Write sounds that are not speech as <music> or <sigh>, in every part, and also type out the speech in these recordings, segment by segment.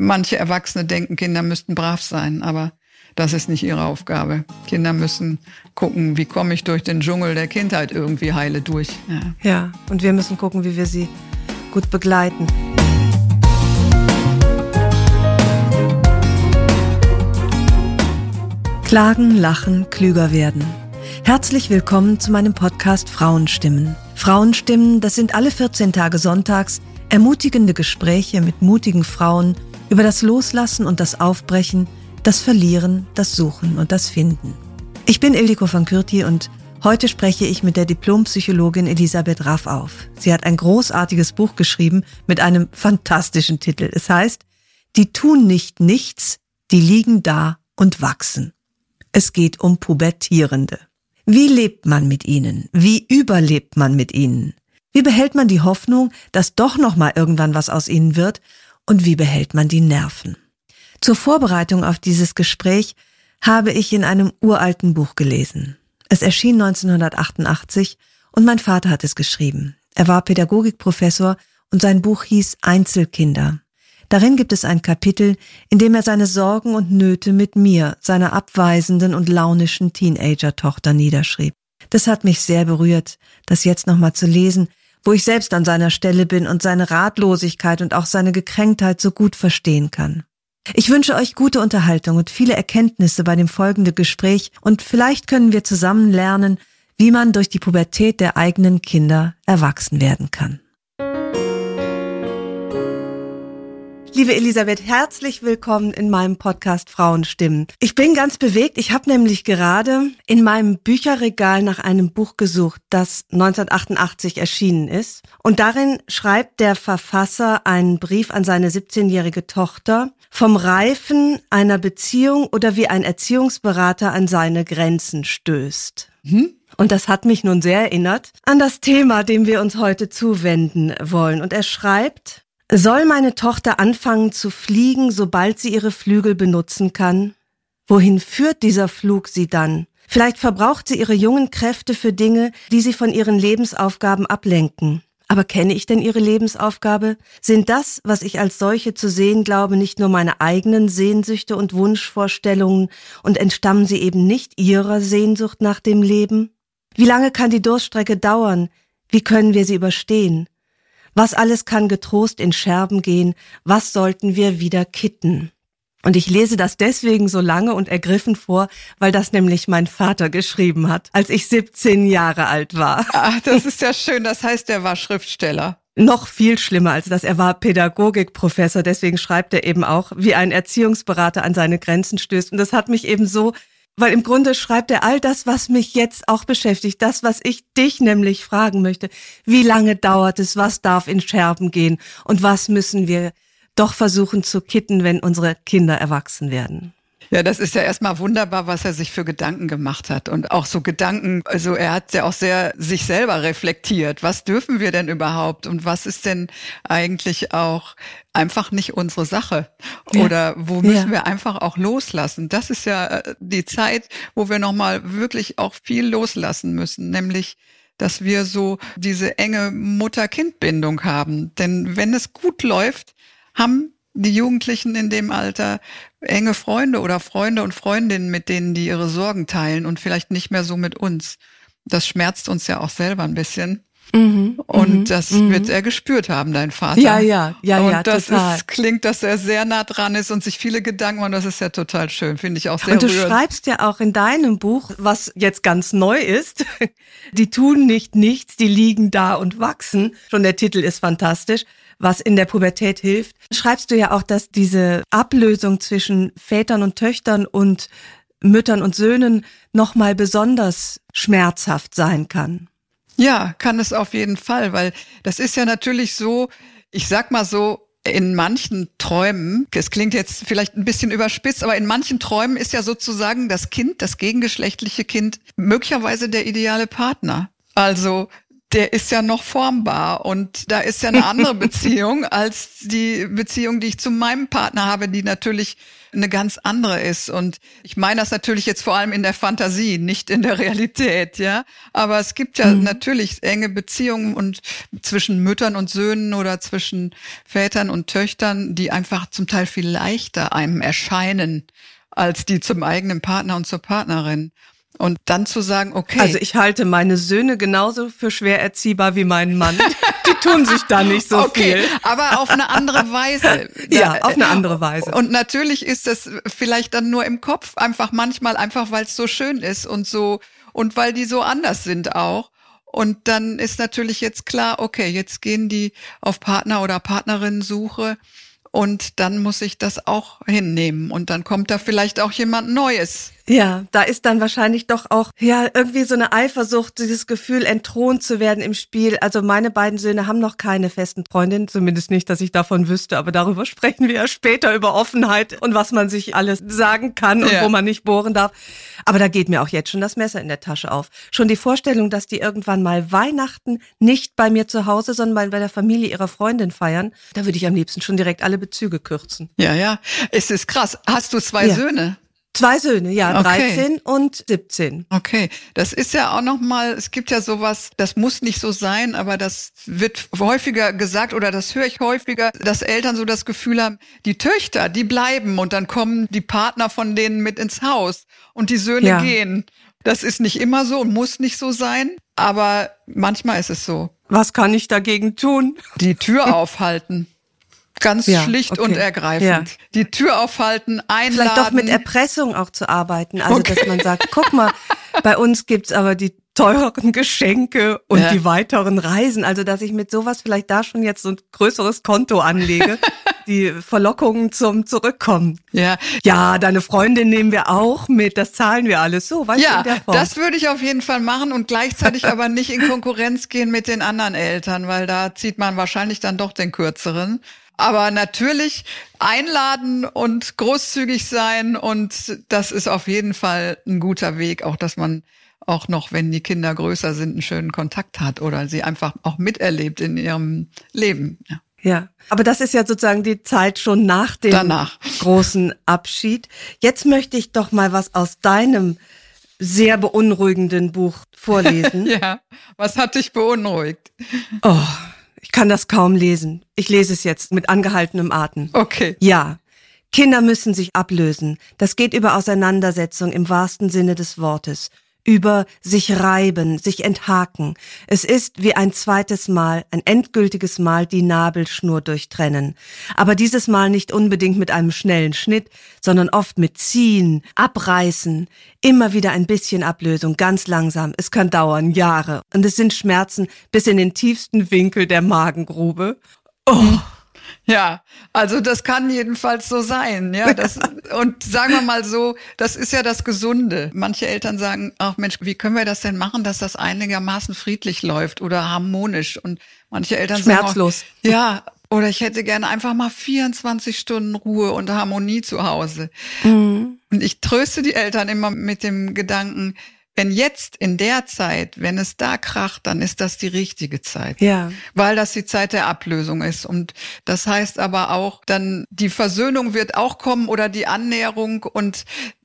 Manche Erwachsene denken, Kinder müssten brav sein, aber das ist nicht ihre Aufgabe. Kinder müssen gucken, wie komme ich durch den Dschungel der Kindheit irgendwie heile durch. Ja. Ja, und wir müssen gucken, wie wir sie gut begleiten. Klagen, lachen, klüger werden. Herzlich willkommen zu meinem Podcast Frauenstimmen. Frauenstimmen, das sind alle 14 Tage sonntags ermutigende Gespräche mit mutigen Frauen über das Loslassen und das Aufbrechen, das Verlieren, das Suchen und das Finden. Ich bin Ildiko van Kürti und heute spreche ich mit der Diplompsychologin Elisabeth Raff auf. Sie hat ein großartiges Buch geschrieben mit einem fantastischen Titel. Es heißt, die tun nicht nichts, die liegen da und wachsen. Es geht um Pubertierende. Wie lebt man mit ihnen? Wie überlebt man mit ihnen? Wie behält man die Hoffnung, dass doch noch mal irgendwann was aus ihnen wird? Und wie behält man die Nerven? Zur Vorbereitung auf dieses Gespräch habe ich in einem uralten Buch gelesen. Es erschien 1988 und mein Vater hat es geschrieben. Er war Pädagogikprofessor und sein Buch hieß Einzelkinder. Darin gibt es ein Kapitel, in dem er seine Sorgen und Nöte mit mir, seiner abweisenden und launischen Teenager-Tochter niederschrieb. Das hat mich sehr berührt, das jetzt nochmal zu lesen, wo ich selbst an seiner Stelle bin und seine Ratlosigkeit und auch seine Gekränktheit so gut verstehen kann. Ich wünsche euch gute Unterhaltung und viele Erkenntnisse bei dem folgenden Gespräch und vielleicht können wir zusammen lernen, wie man durch die Pubertät der eigenen Kinder erwachsen werden kann. Liebe Elisabeth, herzlich willkommen in meinem Podcast Frauenstimmen. Ich bin ganz bewegt. Ich habe nämlich gerade in meinem Bücherregal nach einem Buch gesucht, das 1988 erschienen ist. Und darin schreibt der Verfasser einen Brief an seine 17-jährige Tochter vom Reifen einer Beziehung oder wie ein Erziehungsberater an seine Grenzen stößt. Hm? Und das hat mich nun sehr erinnert an das Thema, dem wir uns heute zuwenden wollen. Und er schreibt, soll meine Tochter anfangen zu fliegen, sobald sie ihre Flügel benutzen kann? Wohin führt dieser Flug sie dann? Vielleicht verbraucht sie ihre jungen Kräfte für Dinge, die sie von ihren Lebensaufgaben ablenken. Aber kenne ich denn ihre Lebensaufgabe? Sind das, was ich als solche zu sehen glaube, nicht nur meine eigenen Sehnsüchte und Wunschvorstellungen und entstammen sie eben nicht ihrer Sehnsucht nach dem Leben? Wie lange kann die Durststrecke dauern? Wie können wir sie überstehen? Was alles kann getrost in Scherben gehen? Was sollten wir wieder kitten? Und ich lese das deswegen so lange und ergriffen vor, weil das nämlich mein Vater geschrieben hat, als ich 17 Jahre alt war. <laughs> Ach, das ist ja schön. Das heißt, er war Schriftsteller. Noch viel schlimmer als das. Er war Pädagogikprofessor, deswegen schreibt er eben auch, wie ein Erziehungsberater an seine Grenzen stößt. Und das hat mich eben so weil im Grunde schreibt er all das, was mich jetzt auch beschäftigt, das, was ich dich nämlich fragen möchte. Wie lange dauert es? Was darf in Scherben gehen? Und was müssen wir doch versuchen zu kitten, wenn unsere Kinder erwachsen werden? Ja, das ist ja erstmal wunderbar, was er sich für Gedanken gemacht hat. Und auch so Gedanken, also er hat ja auch sehr sich selber reflektiert. Was dürfen wir denn überhaupt? Und was ist denn eigentlich auch einfach nicht unsere Sache? Oder wo müssen ja. wir einfach auch loslassen? Das ist ja äh, die Zeit, wo wir nochmal wirklich auch viel loslassen müssen, nämlich dass wir so diese enge Mutter-Kind-Bindung haben. Denn wenn es gut läuft, haben die Jugendlichen in dem Alter enge Freunde oder Freunde und Freundinnen, mit denen die ihre Sorgen teilen und vielleicht nicht mehr so mit uns. Das schmerzt uns ja auch selber ein bisschen. Mhm, und mhm, das mhm. wird er gespürt haben, dein Vater. Ja, ja, ja, und ja. das total. Ist, klingt, dass er sehr nah dran ist und sich viele Gedanken macht. Das ist ja total schön, finde ich auch sehr Und du rührend. schreibst ja auch in deinem Buch, was jetzt ganz neu ist, <laughs> die tun nicht nichts, die liegen da und wachsen. Schon der Titel ist fantastisch was in der Pubertät hilft. Schreibst du ja auch, dass diese Ablösung zwischen Vätern und Töchtern und Müttern und Söhnen nochmal besonders schmerzhaft sein kann. Ja, kann es auf jeden Fall, weil das ist ja natürlich so, ich sag mal so, in manchen Träumen, es klingt jetzt vielleicht ein bisschen überspitzt, aber in manchen Träumen ist ja sozusagen das Kind, das gegengeschlechtliche Kind, möglicherweise der ideale Partner. Also der ist ja noch formbar und da ist ja eine andere <laughs> Beziehung als die Beziehung, die ich zu meinem Partner habe, die natürlich eine ganz andere ist. Und ich meine das natürlich jetzt vor allem in der Fantasie, nicht in der Realität, ja. Aber es gibt ja mhm. natürlich enge Beziehungen und zwischen Müttern und Söhnen oder zwischen Vätern und Töchtern, die einfach zum Teil viel leichter einem erscheinen als die zum eigenen Partner und zur Partnerin. Und dann zu sagen, okay. Also ich halte meine Söhne genauso für schwer erziehbar wie meinen Mann. Die tun sich da nicht so okay, viel. Aber auf eine andere Weise. <laughs> ja, auf eine andere Weise. Und natürlich ist das vielleicht dann nur im Kopf, einfach manchmal einfach, weil es so schön ist und so, und weil die so anders sind auch. Und dann ist natürlich jetzt klar, okay, jetzt gehen die auf Partner- oder Partnerinnen-Suche und dann muss ich das auch hinnehmen und dann kommt da vielleicht auch jemand Neues. Ja, da ist dann wahrscheinlich doch auch, ja, irgendwie so eine Eifersucht, dieses Gefühl, entthront zu werden im Spiel. Also meine beiden Söhne haben noch keine festen Freundinnen, zumindest nicht, dass ich davon wüsste, aber darüber <laughs> sprechen wir ja später über Offenheit und was man sich alles sagen kann und ja. wo man nicht bohren darf. Aber da geht mir auch jetzt schon das Messer in der Tasche auf. Schon die Vorstellung, dass die irgendwann mal Weihnachten nicht bei mir zu Hause, sondern bei der Familie ihrer Freundin feiern, da würde ich am liebsten schon direkt alle Bezüge kürzen. Ja, ja. Es ist krass. Hast du zwei ja. Söhne? Zwei Söhne, ja, okay. 13 und 17. Okay, das ist ja auch noch mal, es gibt ja sowas, das muss nicht so sein, aber das wird häufiger gesagt oder das höre ich häufiger, dass Eltern so das Gefühl haben, die Töchter, die bleiben und dann kommen die Partner von denen mit ins Haus und die Söhne ja. gehen. Das ist nicht immer so und muss nicht so sein, aber manchmal ist es so. Was kann ich dagegen tun? Die Tür <laughs> aufhalten. Ganz ja, schlicht okay. und ergreifend. Ja. Die Tür aufhalten, einladen. Vielleicht doch mit Erpressung auch zu arbeiten. Also, okay. dass man sagt, guck mal, <laughs> bei uns gibt's aber die teureren Geschenke und ja. die weiteren Reisen. Also, dass ich mit sowas vielleicht da schon jetzt so ein größeres Konto anlege. <laughs> die Verlockungen zum Zurückkommen. Ja. Ja, deine Freundin nehmen wir auch mit, das zahlen wir alles so, weißt ja, du, in der Form. das würde ich auf jeden Fall machen und gleichzeitig <laughs> aber nicht in Konkurrenz gehen mit den anderen Eltern, weil da zieht man wahrscheinlich dann doch den kürzeren. Aber natürlich einladen und großzügig sein und das ist auf jeden Fall ein guter Weg, auch dass man auch noch, wenn die Kinder größer sind, einen schönen Kontakt hat oder sie einfach auch miterlebt in ihrem Leben. Ja. Ja, aber das ist ja sozusagen die Zeit schon nach dem Danach. großen Abschied. Jetzt möchte ich doch mal was aus deinem sehr beunruhigenden Buch vorlesen. <laughs> ja, was hat dich beunruhigt? Oh, ich kann das kaum lesen. Ich lese es jetzt mit angehaltenem Atem. Okay. Ja. Kinder müssen sich ablösen. Das geht über Auseinandersetzung im wahrsten Sinne des Wortes über sich reiben, sich enthaken. Es ist wie ein zweites Mal, ein endgültiges Mal die Nabelschnur durchtrennen. Aber dieses Mal nicht unbedingt mit einem schnellen Schnitt, sondern oft mit Ziehen, Abreißen, immer wieder ein bisschen Ablösung, ganz langsam. Es kann dauern, Jahre. Und es sind Schmerzen bis in den tiefsten Winkel der Magengrube. Oh. Ja, also das kann jedenfalls so sein, ja. Das, und sagen wir mal so, das ist ja das Gesunde. Manche Eltern sagen, ach Mensch, wie können wir das denn machen, dass das einigermaßen friedlich läuft oder harmonisch? Und manche Eltern Schmerzlos. sagen, auch, ja, oder ich hätte gerne einfach mal 24 Stunden Ruhe und Harmonie zu Hause. Mhm. Und ich tröste die Eltern immer mit dem Gedanken, wenn jetzt in der Zeit, wenn es da kracht, dann ist das die richtige Zeit. Ja. Weil das die Zeit der Ablösung ist. Und das heißt aber auch, dann die Versöhnung wird auch kommen oder die Annäherung und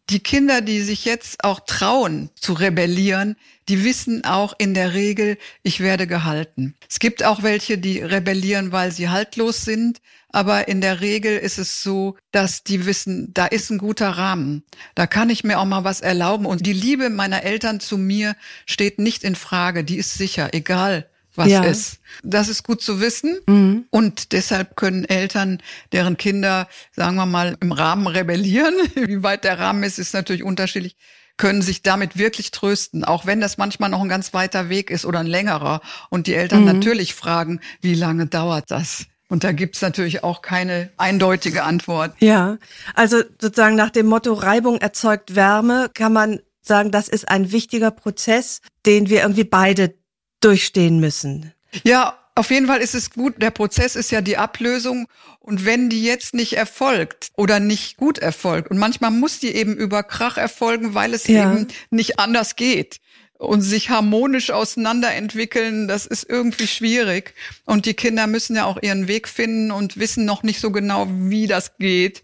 die Kinder, die sich jetzt auch trauen zu rebellieren, die wissen auch in der Regel, ich werde gehalten. Es gibt auch welche, die rebellieren, weil sie haltlos sind. Aber in der Regel ist es so, dass die wissen, da ist ein guter Rahmen. Da kann ich mir auch mal was erlauben. Und die Liebe meiner Eltern zu mir steht nicht in Frage. Die ist sicher, egal was ja. ist. Das ist gut zu wissen. Mhm. Und deshalb können Eltern, deren Kinder, sagen wir mal, im Rahmen rebellieren, <laughs> wie weit der Rahmen ist, ist natürlich unterschiedlich, können sich damit wirklich trösten, auch wenn das manchmal noch ein ganz weiter Weg ist oder ein längerer. Und die Eltern mhm. natürlich fragen, wie lange dauert das? Und da gibt's natürlich auch keine eindeutige Antwort. Ja, also sozusagen nach dem Motto Reibung erzeugt Wärme kann man sagen, das ist ein wichtiger Prozess, den wir irgendwie beide durchstehen müssen. Ja, auf jeden Fall ist es gut. Der Prozess ist ja die Ablösung. Und wenn die jetzt nicht erfolgt oder nicht gut erfolgt, und manchmal muss die eben über Krach erfolgen, weil es ja. eben nicht anders geht und sich harmonisch auseinanderentwickeln, das ist irgendwie schwierig. Und die Kinder müssen ja auch ihren Weg finden und wissen noch nicht so genau, wie das geht.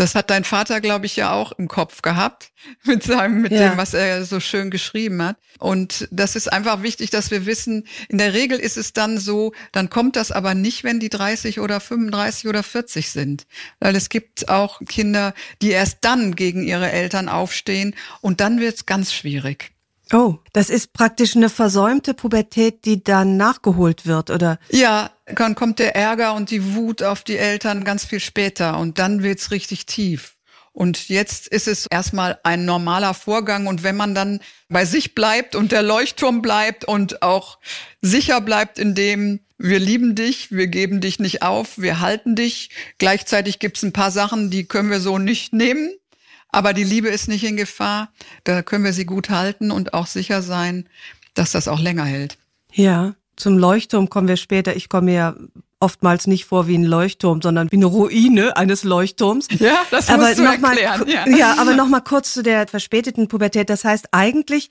Das hat dein Vater, glaube ich, ja auch im Kopf gehabt <laughs> mit seinem, mit ja. dem, was er so schön geschrieben hat. Und das ist einfach wichtig, dass wir wissen, in der Regel ist es dann so, dann kommt das aber nicht, wenn die 30 oder 35 oder 40 sind. Weil es gibt auch Kinder, die erst dann gegen ihre Eltern aufstehen und dann wird es ganz schwierig. Oh, das ist praktisch eine versäumte Pubertät, die dann nachgeholt wird, oder? Ja, dann kommt der Ärger und die Wut auf die Eltern ganz viel später und dann wird's richtig tief. Und jetzt ist es erstmal ein normaler Vorgang. Und wenn man dann bei sich bleibt und der Leuchtturm bleibt und auch sicher bleibt in dem, wir lieben dich, wir geben dich nicht auf, wir halten dich. Gleichzeitig gibt's ein paar Sachen, die können wir so nicht nehmen. Aber die Liebe ist nicht in Gefahr. Da können wir sie gut halten und auch sicher sein, dass das auch länger hält. Ja, zum Leuchtturm kommen wir später. Ich komme ja oftmals nicht vor wie ein Leuchtturm, sondern wie eine Ruine eines Leuchtturms. Ja, das aber musst du noch erklären. Mal, ja. ja, aber noch mal kurz zu der verspäteten Pubertät. Das heißt, eigentlich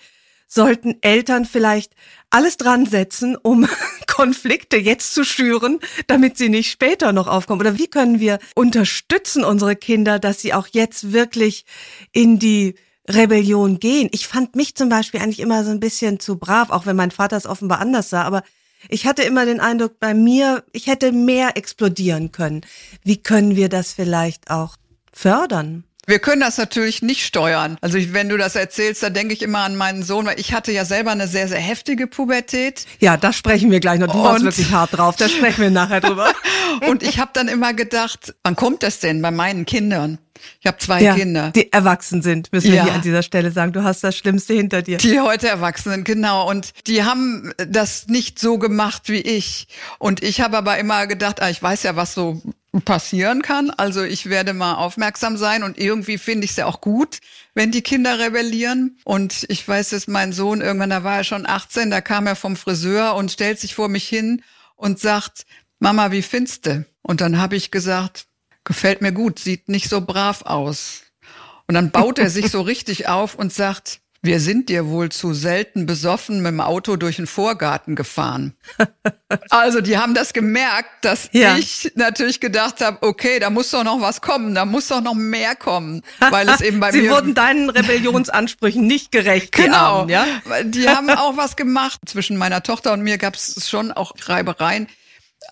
sollten Eltern vielleicht alles dran setzen, um <laughs> Konflikte jetzt zu schüren, damit sie nicht später noch aufkommen? Oder wie können wir unterstützen unsere Kinder, dass sie auch jetzt wirklich in die Rebellion gehen? Ich fand mich zum Beispiel eigentlich immer so ein bisschen zu brav, auch wenn mein Vater es offenbar anders sah, aber ich hatte immer den Eindruck bei mir, ich hätte mehr explodieren können. Wie können wir das vielleicht auch fördern? Wir können das natürlich nicht steuern. Also ich, wenn du das erzählst, da denke ich immer an meinen Sohn, weil ich hatte ja selber eine sehr, sehr heftige Pubertät. Ja, da sprechen wir gleich noch. Du und warst wirklich hart drauf, da sprechen wir nachher drüber. <laughs> und ich habe dann immer gedacht, wann kommt das denn bei meinen Kindern? Ich habe zwei ja, Kinder. Die erwachsen sind, müssen wir ja. hier an dieser Stelle sagen. Du hast das Schlimmste hinter dir. Die heute erwachsen sind, genau. Und die haben das nicht so gemacht wie ich. Und ich habe aber immer gedacht, ah, ich weiß ja, was so passieren kann. Also ich werde mal aufmerksam sein und irgendwie finde ich es ja auch gut, wenn die Kinder rebellieren. Und ich weiß, dass mein Sohn irgendwann, da war er schon 18, da kam er vom Friseur und stellt sich vor mich hin und sagt, Mama, wie findest du? Und dann habe ich gesagt, gefällt mir gut, sieht nicht so brav aus. Und dann baut er sich so <laughs> richtig auf und sagt, wir sind dir wohl zu selten besoffen mit dem Auto durch den Vorgarten gefahren. <laughs> also die haben das gemerkt, dass ja. ich natürlich gedacht habe, okay, da muss doch noch was kommen, da muss doch noch mehr kommen, weil es eben bei <laughs> Sie mir wurden deinen Rebellionsansprüchen nicht gerecht. Genau, Armen, ja. Die haben auch was gemacht. Zwischen meiner Tochter und mir gab es schon auch Reibereien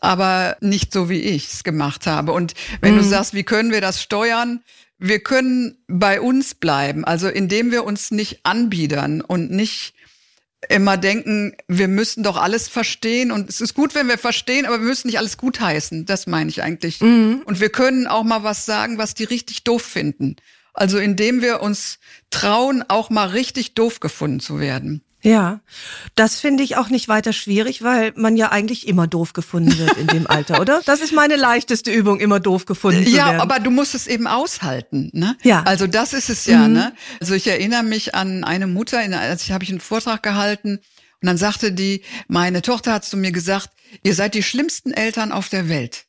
aber nicht so, wie ich es gemacht habe. Und wenn mhm. du sagst, wie können wir das steuern? Wir können bei uns bleiben, also indem wir uns nicht anbiedern und nicht immer denken, wir müssen doch alles verstehen und es ist gut, wenn wir verstehen, aber wir müssen nicht alles gutheißen. Das meine ich eigentlich. Mhm. Und wir können auch mal was sagen, was die richtig doof finden. Also indem wir uns trauen, auch mal richtig doof gefunden zu werden. Ja, das finde ich auch nicht weiter schwierig, weil man ja eigentlich immer doof gefunden wird in dem Alter, oder? <laughs> Das ist meine leichteste Übung, immer doof gefunden zu ja, werden. Ja, aber du musst es eben aushalten, ne? Ja. Also das ist es ja, mhm. ne? Also ich erinnere mich an eine Mutter, in, als ich habe ich einen Vortrag gehalten und dann sagte die, meine Tochter hat zu mir gesagt, ihr seid die schlimmsten Eltern auf der Welt.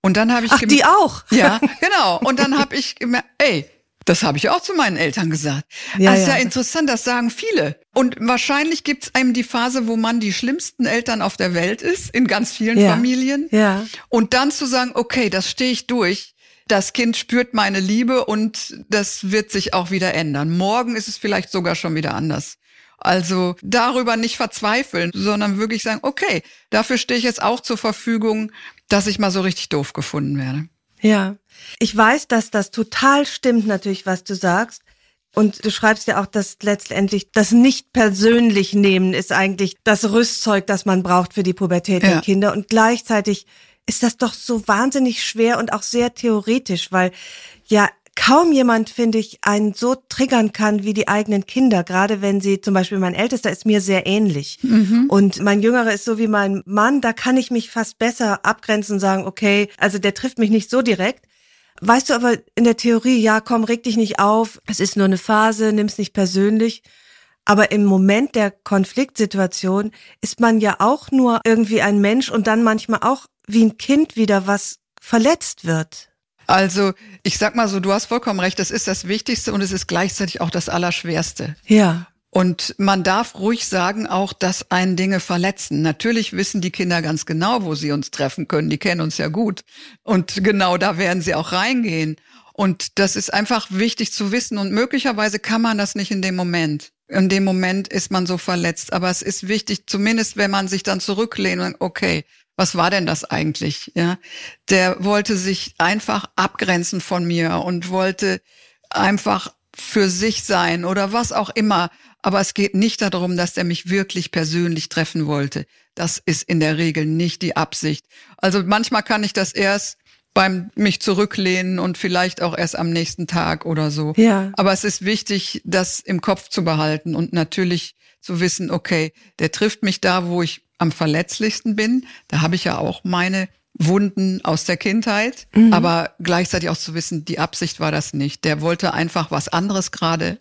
Und dann habe ich Ach, die auch. Ja, <laughs> genau. Und dann habe ich gemerkt, ey, das habe ich auch zu meinen Eltern gesagt. Ja, das ist ja, ja interessant, das sagen viele. Und wahrscheinlich gibt es einem die Phase, wo man die schlimmsten Eltern auf der Welt ist, in ganz vielen ja. Familien. Ja. Und dann zu sagen, okay, das stehe ich durch. Das Kind spürt meine Liebe und das wird sich auch wieder ändern. Morgen ist es vielleicht sogar schon wieder anders. Also darüber nicht verzweifeln, sondern wirklich sagen, okay, dafür stehe ich jetzt auch zur Verfügung, dass ich mal so richtig doof gefunden werde. Ja, ich weiß, dass das total stimmt natürlich, was du sagst. Und du schreibst ja auch, dass letztendlich das nicht persönlich nehmen ist eigentlich das Rüstzeug, das man braucht für die Pubertät ja. der Kinder. Und gleichzeitig ist das doch so wahnsinnig schwer und auch sehr theoretisch, weil ja kaum jemand, finde ich, einen so triggern kann wie die eigenen Kinder, gerade wenn sie, zum Beispiel mein Ältester ist mir sehr ähnlich. Mhm. Und mein Jüngerer ist so wie mein Mann, da kann ich mich fast besser abgrenzen und sagen, okay, also der trifft mich nicht so direkt. Weißt du aber in der Theorie, ja, komm, reg dich nicht auf, es ist nur eine Phase, nimm's nicht persönlich. Aber im Moment der Konfliktsituation ist man ja auch nur irgendwie ein Mensch und dann manchmal auch wie ein Kind wieder, was verletzt wird. Also ich sag mal so, du hast vollkommen recht, das ist das Wichtigste und es ist gleichzeitig auch das Allerschwerste. Ja. Und man darf ruhig sagen auch, dass einen Dinge verletzen. Natürlich wissen die Kinder ganz genau, wo sie uns treffen können. Die kennen uns ja gut. Und genau da werden sie auch reingehen. Und das ist einfach wichtig zu wissen. Und möglicherweise kann man das nicht in dem Moment. In dem Moment ist man so verletzt. Aber es ist wichtig, zumindest wenn man sich dann zurücklehnt und okay, was war denn das eigentlich? Ja, der wollte sich einfach abgrenzen von mir und wollte einfach für sich sein oder was auch immer. Aber es geht nicht darum, dass er mich wirklich persönlich treffen wollte. Das ist in der Regel nicht die Absicht. Also manchmal kann ich das erst beim mich zurücklehnen und vielleicht auch erst am nächsten Tag oder so. Ja. Aber es ist wichtig, das im Kopf zu behalten und natürlich zu wissen, okay, der trifft mich da, wo ich am verletzlichsten bin. Da habe ich ja auch meine Wunden aus der Kindheit, mhm. aber gleichzeitig auch zu wissen, die Absicht war das nicht. Der wollte einfach was anderes gerade.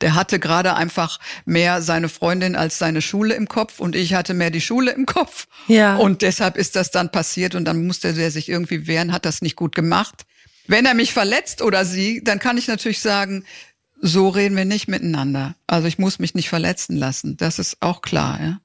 Der hatte gerade einfach mehr seine Freundin als seine Schule im Kopf und ich hatte mehr die Schule im Kopf. Ja. Und deshalb ist das dann passiert und dann musste der sich irgendwie wehren, hat das nicht gut gemacht. Wenn er mich verletzt oder sie, dann kann ich natürlich sagen, so reden wir nicht miteinander. Also ich muss mich nicht verletzen lassen. Das ist auch klar. Ja?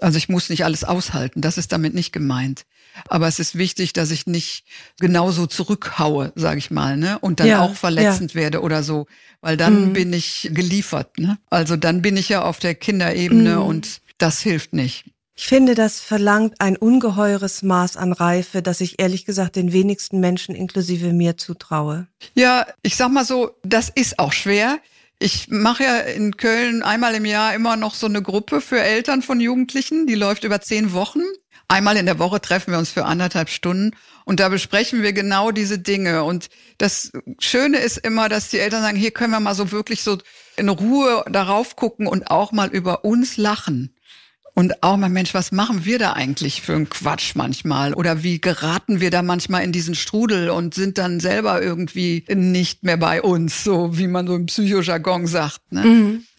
Also ich muss nicht alles aushalten. Das ist damit nicht gemeint. Aber es ist wichtig, dass ich nicht genauso zurückhaue, sage ich mal, ne? Und dann ja, auch verletzend ja. werde oder so, weil dann Mhm. bin ich geliefert. Ne? Also dann bin ich ja auf der Kinderebene Mhm. und das hilft nicht. Ich finde, das verlangt ein ungeheures Maß an Reife, das ich ehrlich gesagt den wenigsten Menschen inklusive mir zutraue. Ja, ich sag mal so, das ist auch schwer. Ich mache ja in Köln einmal im Jahr immer noch so eine Gruppe für Eltern von Jugendlichen, die läuft über zehn Wochen. Einmal in der Woche treffen wir uns für anderthalb Stunden und da besprechen wir genau diese Dinge. Und das Schöne ist immer, dass die Eltern sagen, hier können wir mal so wirklich so in Ruhe darauf gucken und auch mal über uns lachen. Und auch mal, Mensch, was machen wir da eigentlich für einen Quatsch manchmal? Oder wie geraten wir da manchmal in diesen Strudel und sind dann selber irgendwie nicht mehr bei uns, so wie man so im Psychojargon sagt. Ne?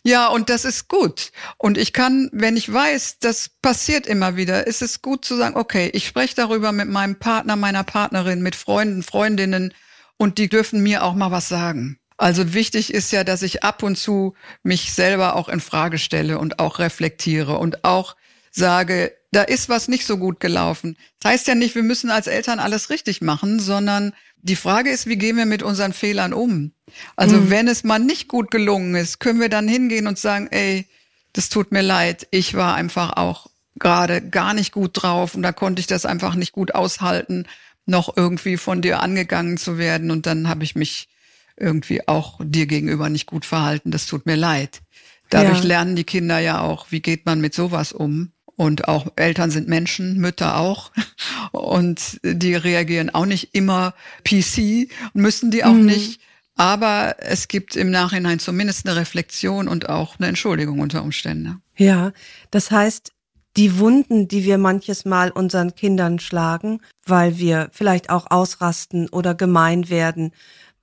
Ja, und das ist gut. Und ich kann, wenn ich weiß, das passiert immer wieder, ist es gut zu sagen, okay, ich spreche darüber mit meinem Partner, meiner Partnerin, mit Freunden, Freundinnen und die dürfen mir auch mal was sagen. Also wichtig ist ja, dass ich ab und zu mich selber auch in Frage stelle und auch reflektiere und auch sage, da ist was nicht so gut gelaufen. Das heißt ja nicht, wir müssen als Eltern alles richtig machen, sondern die Frage ist, wie gehen wir mit unseren Fehlern um? Also wenn es mal nicht gut gelungen ist, können wir dann hingehen und sagen, ey, das tut mir leid, ich war einfach auch gerade gar nicht gut drauf und da konnte ich das einfach nicht gut aushalten, noch irgendwie von dir angegangen zu werden und dann habe ich mich irgendwie auch dir gegenüber nicht gut verhalten, das tut mir leid. Dadurch Ja. lernen die Kinder ja auch, wie geht man mit sowas um. Und auch Eltern sind Menschen, Mütter auch. <laughs> Und die reagieren auch nicht immer PC, müssen die auch nicht. Aber es gibt im Nachhinein zumindest eine Reflexion und auch eine Entschuldigung unter Umständen. Ja, das heißt, die Wunden, die wir manches Mal unseren Kindern schlagen, weil wir vielleicht auch ausrasten oder gemein werden,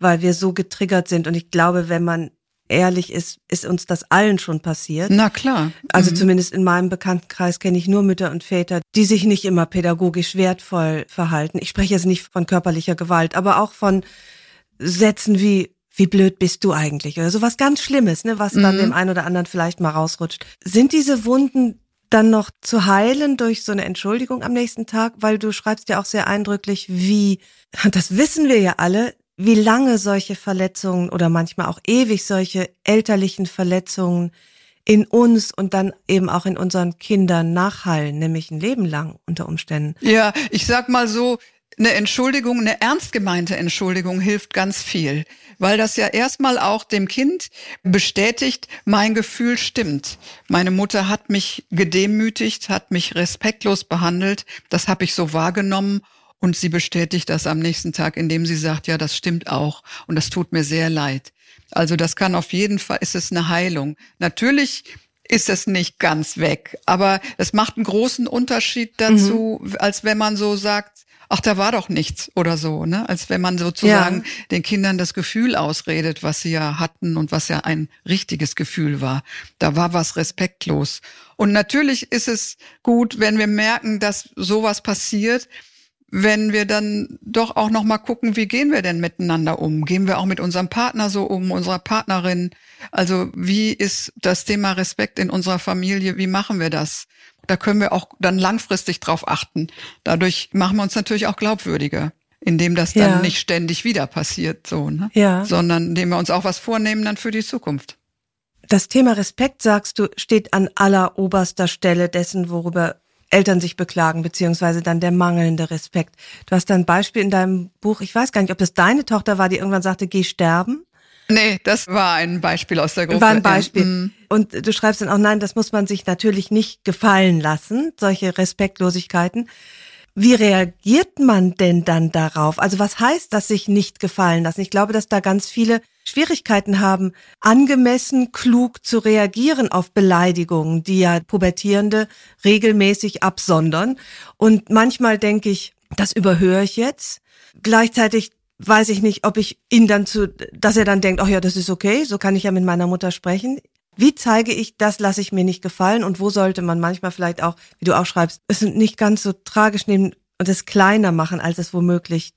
weil wir so getriggert sind. Und ich glaube, wenn man ehrlich ist, ist uns das allen schon passiert. Na klar. Also zumindest in meinem Bekanntenkreis kenne ich nur Mütter und Väter, die sich nicht immer pädagogisch wertvoll verhalten. Ich spreche jetzt nicht von körperlicher Gewalt, aber auch von Sätzen wie wie blöd bist du eigentlich oder sowas ganz Schlimmes, ne, was dann dem einen oder anderen vielleicht mal rausrutscht. Sind diese Wunden dann noch zu heilen durch so eine Entschuldigung am nächsten Tag, weil du schreibst ja auch sehr eindrücklich, wie das wissen wir ja alle, wie lange solche Verletzungen oder manchmal auch ewig solche elterlichen Verletzungen in uns und dann eben auch in unseren Kindern nachhallen, nämlich ein Leben lang unter Umständen. Ja, ich sag mal so, eine Entschuldigung, eine ernst gemeinte Entschuldigung hilft ganz viel, weil das ja erstmal auch dem Kind bestätigt, mein Gefühl stimmt. Meine Mutter hat mich gedemütigt, hat mich respektlos behandelt, das habe ich so wahrgenommen und sie bestätigt das am nächsten Tag, indem sie sagt, ja, das stimmt auch und das tut mir sehr leid. Also das kann auf jeden Fall, ist es eine Heilung. Natürlich ist es nicht ganz weg, aber es macht einen großen Unterschied dazu, als wenn man so sagt, ach, da war doch nichts oder so, ne? Als wenn man sozusagen ja. den Kindern das Gefühl ausredet, was sie ja hatten und was ja ein richtiges Gefühl war. Da war was respektlos. Und natürlich ist es gut, wenn wir merken, dass sowas passiert, wenn wir dann doch auch noch mal gucken, wie gehen wir denn miteinander um? Gehen wir auch mit unserem Partner so um, unserer Partnerin? Also wie ist das Thema Respekt in unserer Familie? Wie machen wir das? Da können wir auch dann langfristig drauf achten. Dadurch machen wir uns natürlich auch glaubwürdiger, indem das dann ja. nicht ständig wieder passiert, so, ne? Ja. Sondern indem wir uns auch was vornehmen dann für die Zukunft. Das Thema Respekt, sagst du, steht an aller oberster Stelle dessen, worüber Eltern sich beklagen, beziehungsweise dann der mangelnde Respekt. Du hast ein Beispiel in deinem Buch, ich weiß gar nicht, ob das deine Tochter war, die irgendwann sagte, geh sterben. Nee, das war ein Beispiel aus der Gruppe. War ein Beispiel. Mhm. Und du schreibst dann auch, nein, das muss man sich natürlich nicht gefallen lassen, solche Respektlosigkeiten. Wie reagiert man denn dann darauf? Also was heißt das sich nicht gefallen lassen? Ich glaube, dass da ganz viele Schwierigkeiten haben, angemessen klug zu reagieren auf Beleidigungen, die ja Pubertierende regelmäßig absondern. Und manchmal denke ich, das überhöre ich jetzt. Gleichzeitig weiß ich nicht, ob ich ihn dann zu, dass er dann denkt, ach ja, das ist okay, so kann ich ja mit meiner Mutter sprechen. Wie zeige ich, das lasse ich mir nicht gefallen und wo sollte man manchmal vielleicht auch, wie du auch schreibst, es nicht ganz so tragisch nehmen und es kleiner machen, als es womöglich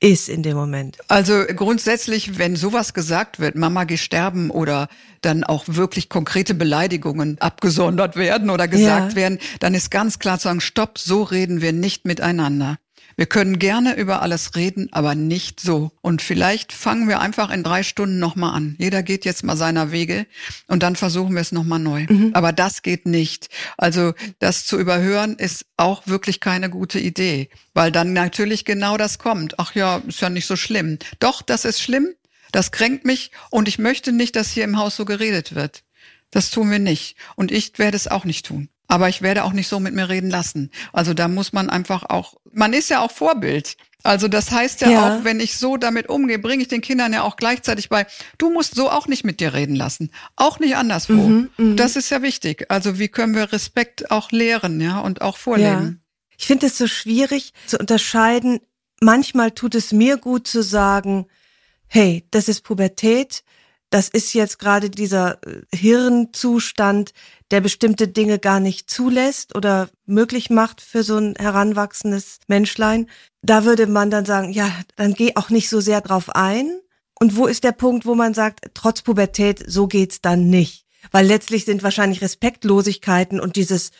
ist in dem Moment. Also grundsätzlich, wenn sowas gesagt wird, Mama geh sterben oder dann auch wirklich konkrete Beleidigungen abgesondert werden oder gesagt ja. werden, dann ist ganz klar zu sagen, stopp, so reden wir nicht miteinander. Wir können gerne über alles reden, aber nicht so. Und vielleicht fangen wir einfach in drei Stunden nochmal an. Jeder geht jetzt mal seiner Wege und dann versuchen wir es nochmal neu. Mhm. Aber das geht nicht. Also das zu überhören ist auch wirklich keine gute Idee, weil dann natürlich genau das kommt. Ach ja, ist ja nicht so schlimm. Doch, das ist schlimm. Das kränkt mich und ich möchte nicht, dass hier im Haus so geredet wird. Das tun wir nicht. Und ich werde es auch nicht tun. Aber ich werde auch nicht so mit mir reden lassen. Also da muss man einfach auch, man ist ja auch Vorbild. Also das heißt ja, ja. auch, wenn ich so damit umgehe, bringe ich den Kindern ja auch gleichzeitig bei, du musst so auch nicht mit dir reden lassen. Auch nicht anderswo. Mhm, mh. Das ist ja wichtig. Also wie können wir Respekt auch lehren, ja, und auch vorleben. Ja. Ich finde es so schwierig zu unterscheiden. Manchmal tut es mir gut zu sagen, hey, das ist Pubertät. Das ist jetzt gerade dieser äh, Hirnzustand, der bestimmte Dinge gar nicht zulässt oder möglich macht für so ein heranwachsendes Menschlein. Da würde man dann sagen, ja, dann geh auch nicht so sehr drauf ein. Und wo ist der Punkt, wo man sagt, trotz Pubertät, so geht's dann nicht? Weil letztlich sind wahrscheinlich Respektlosigkeiten und dieses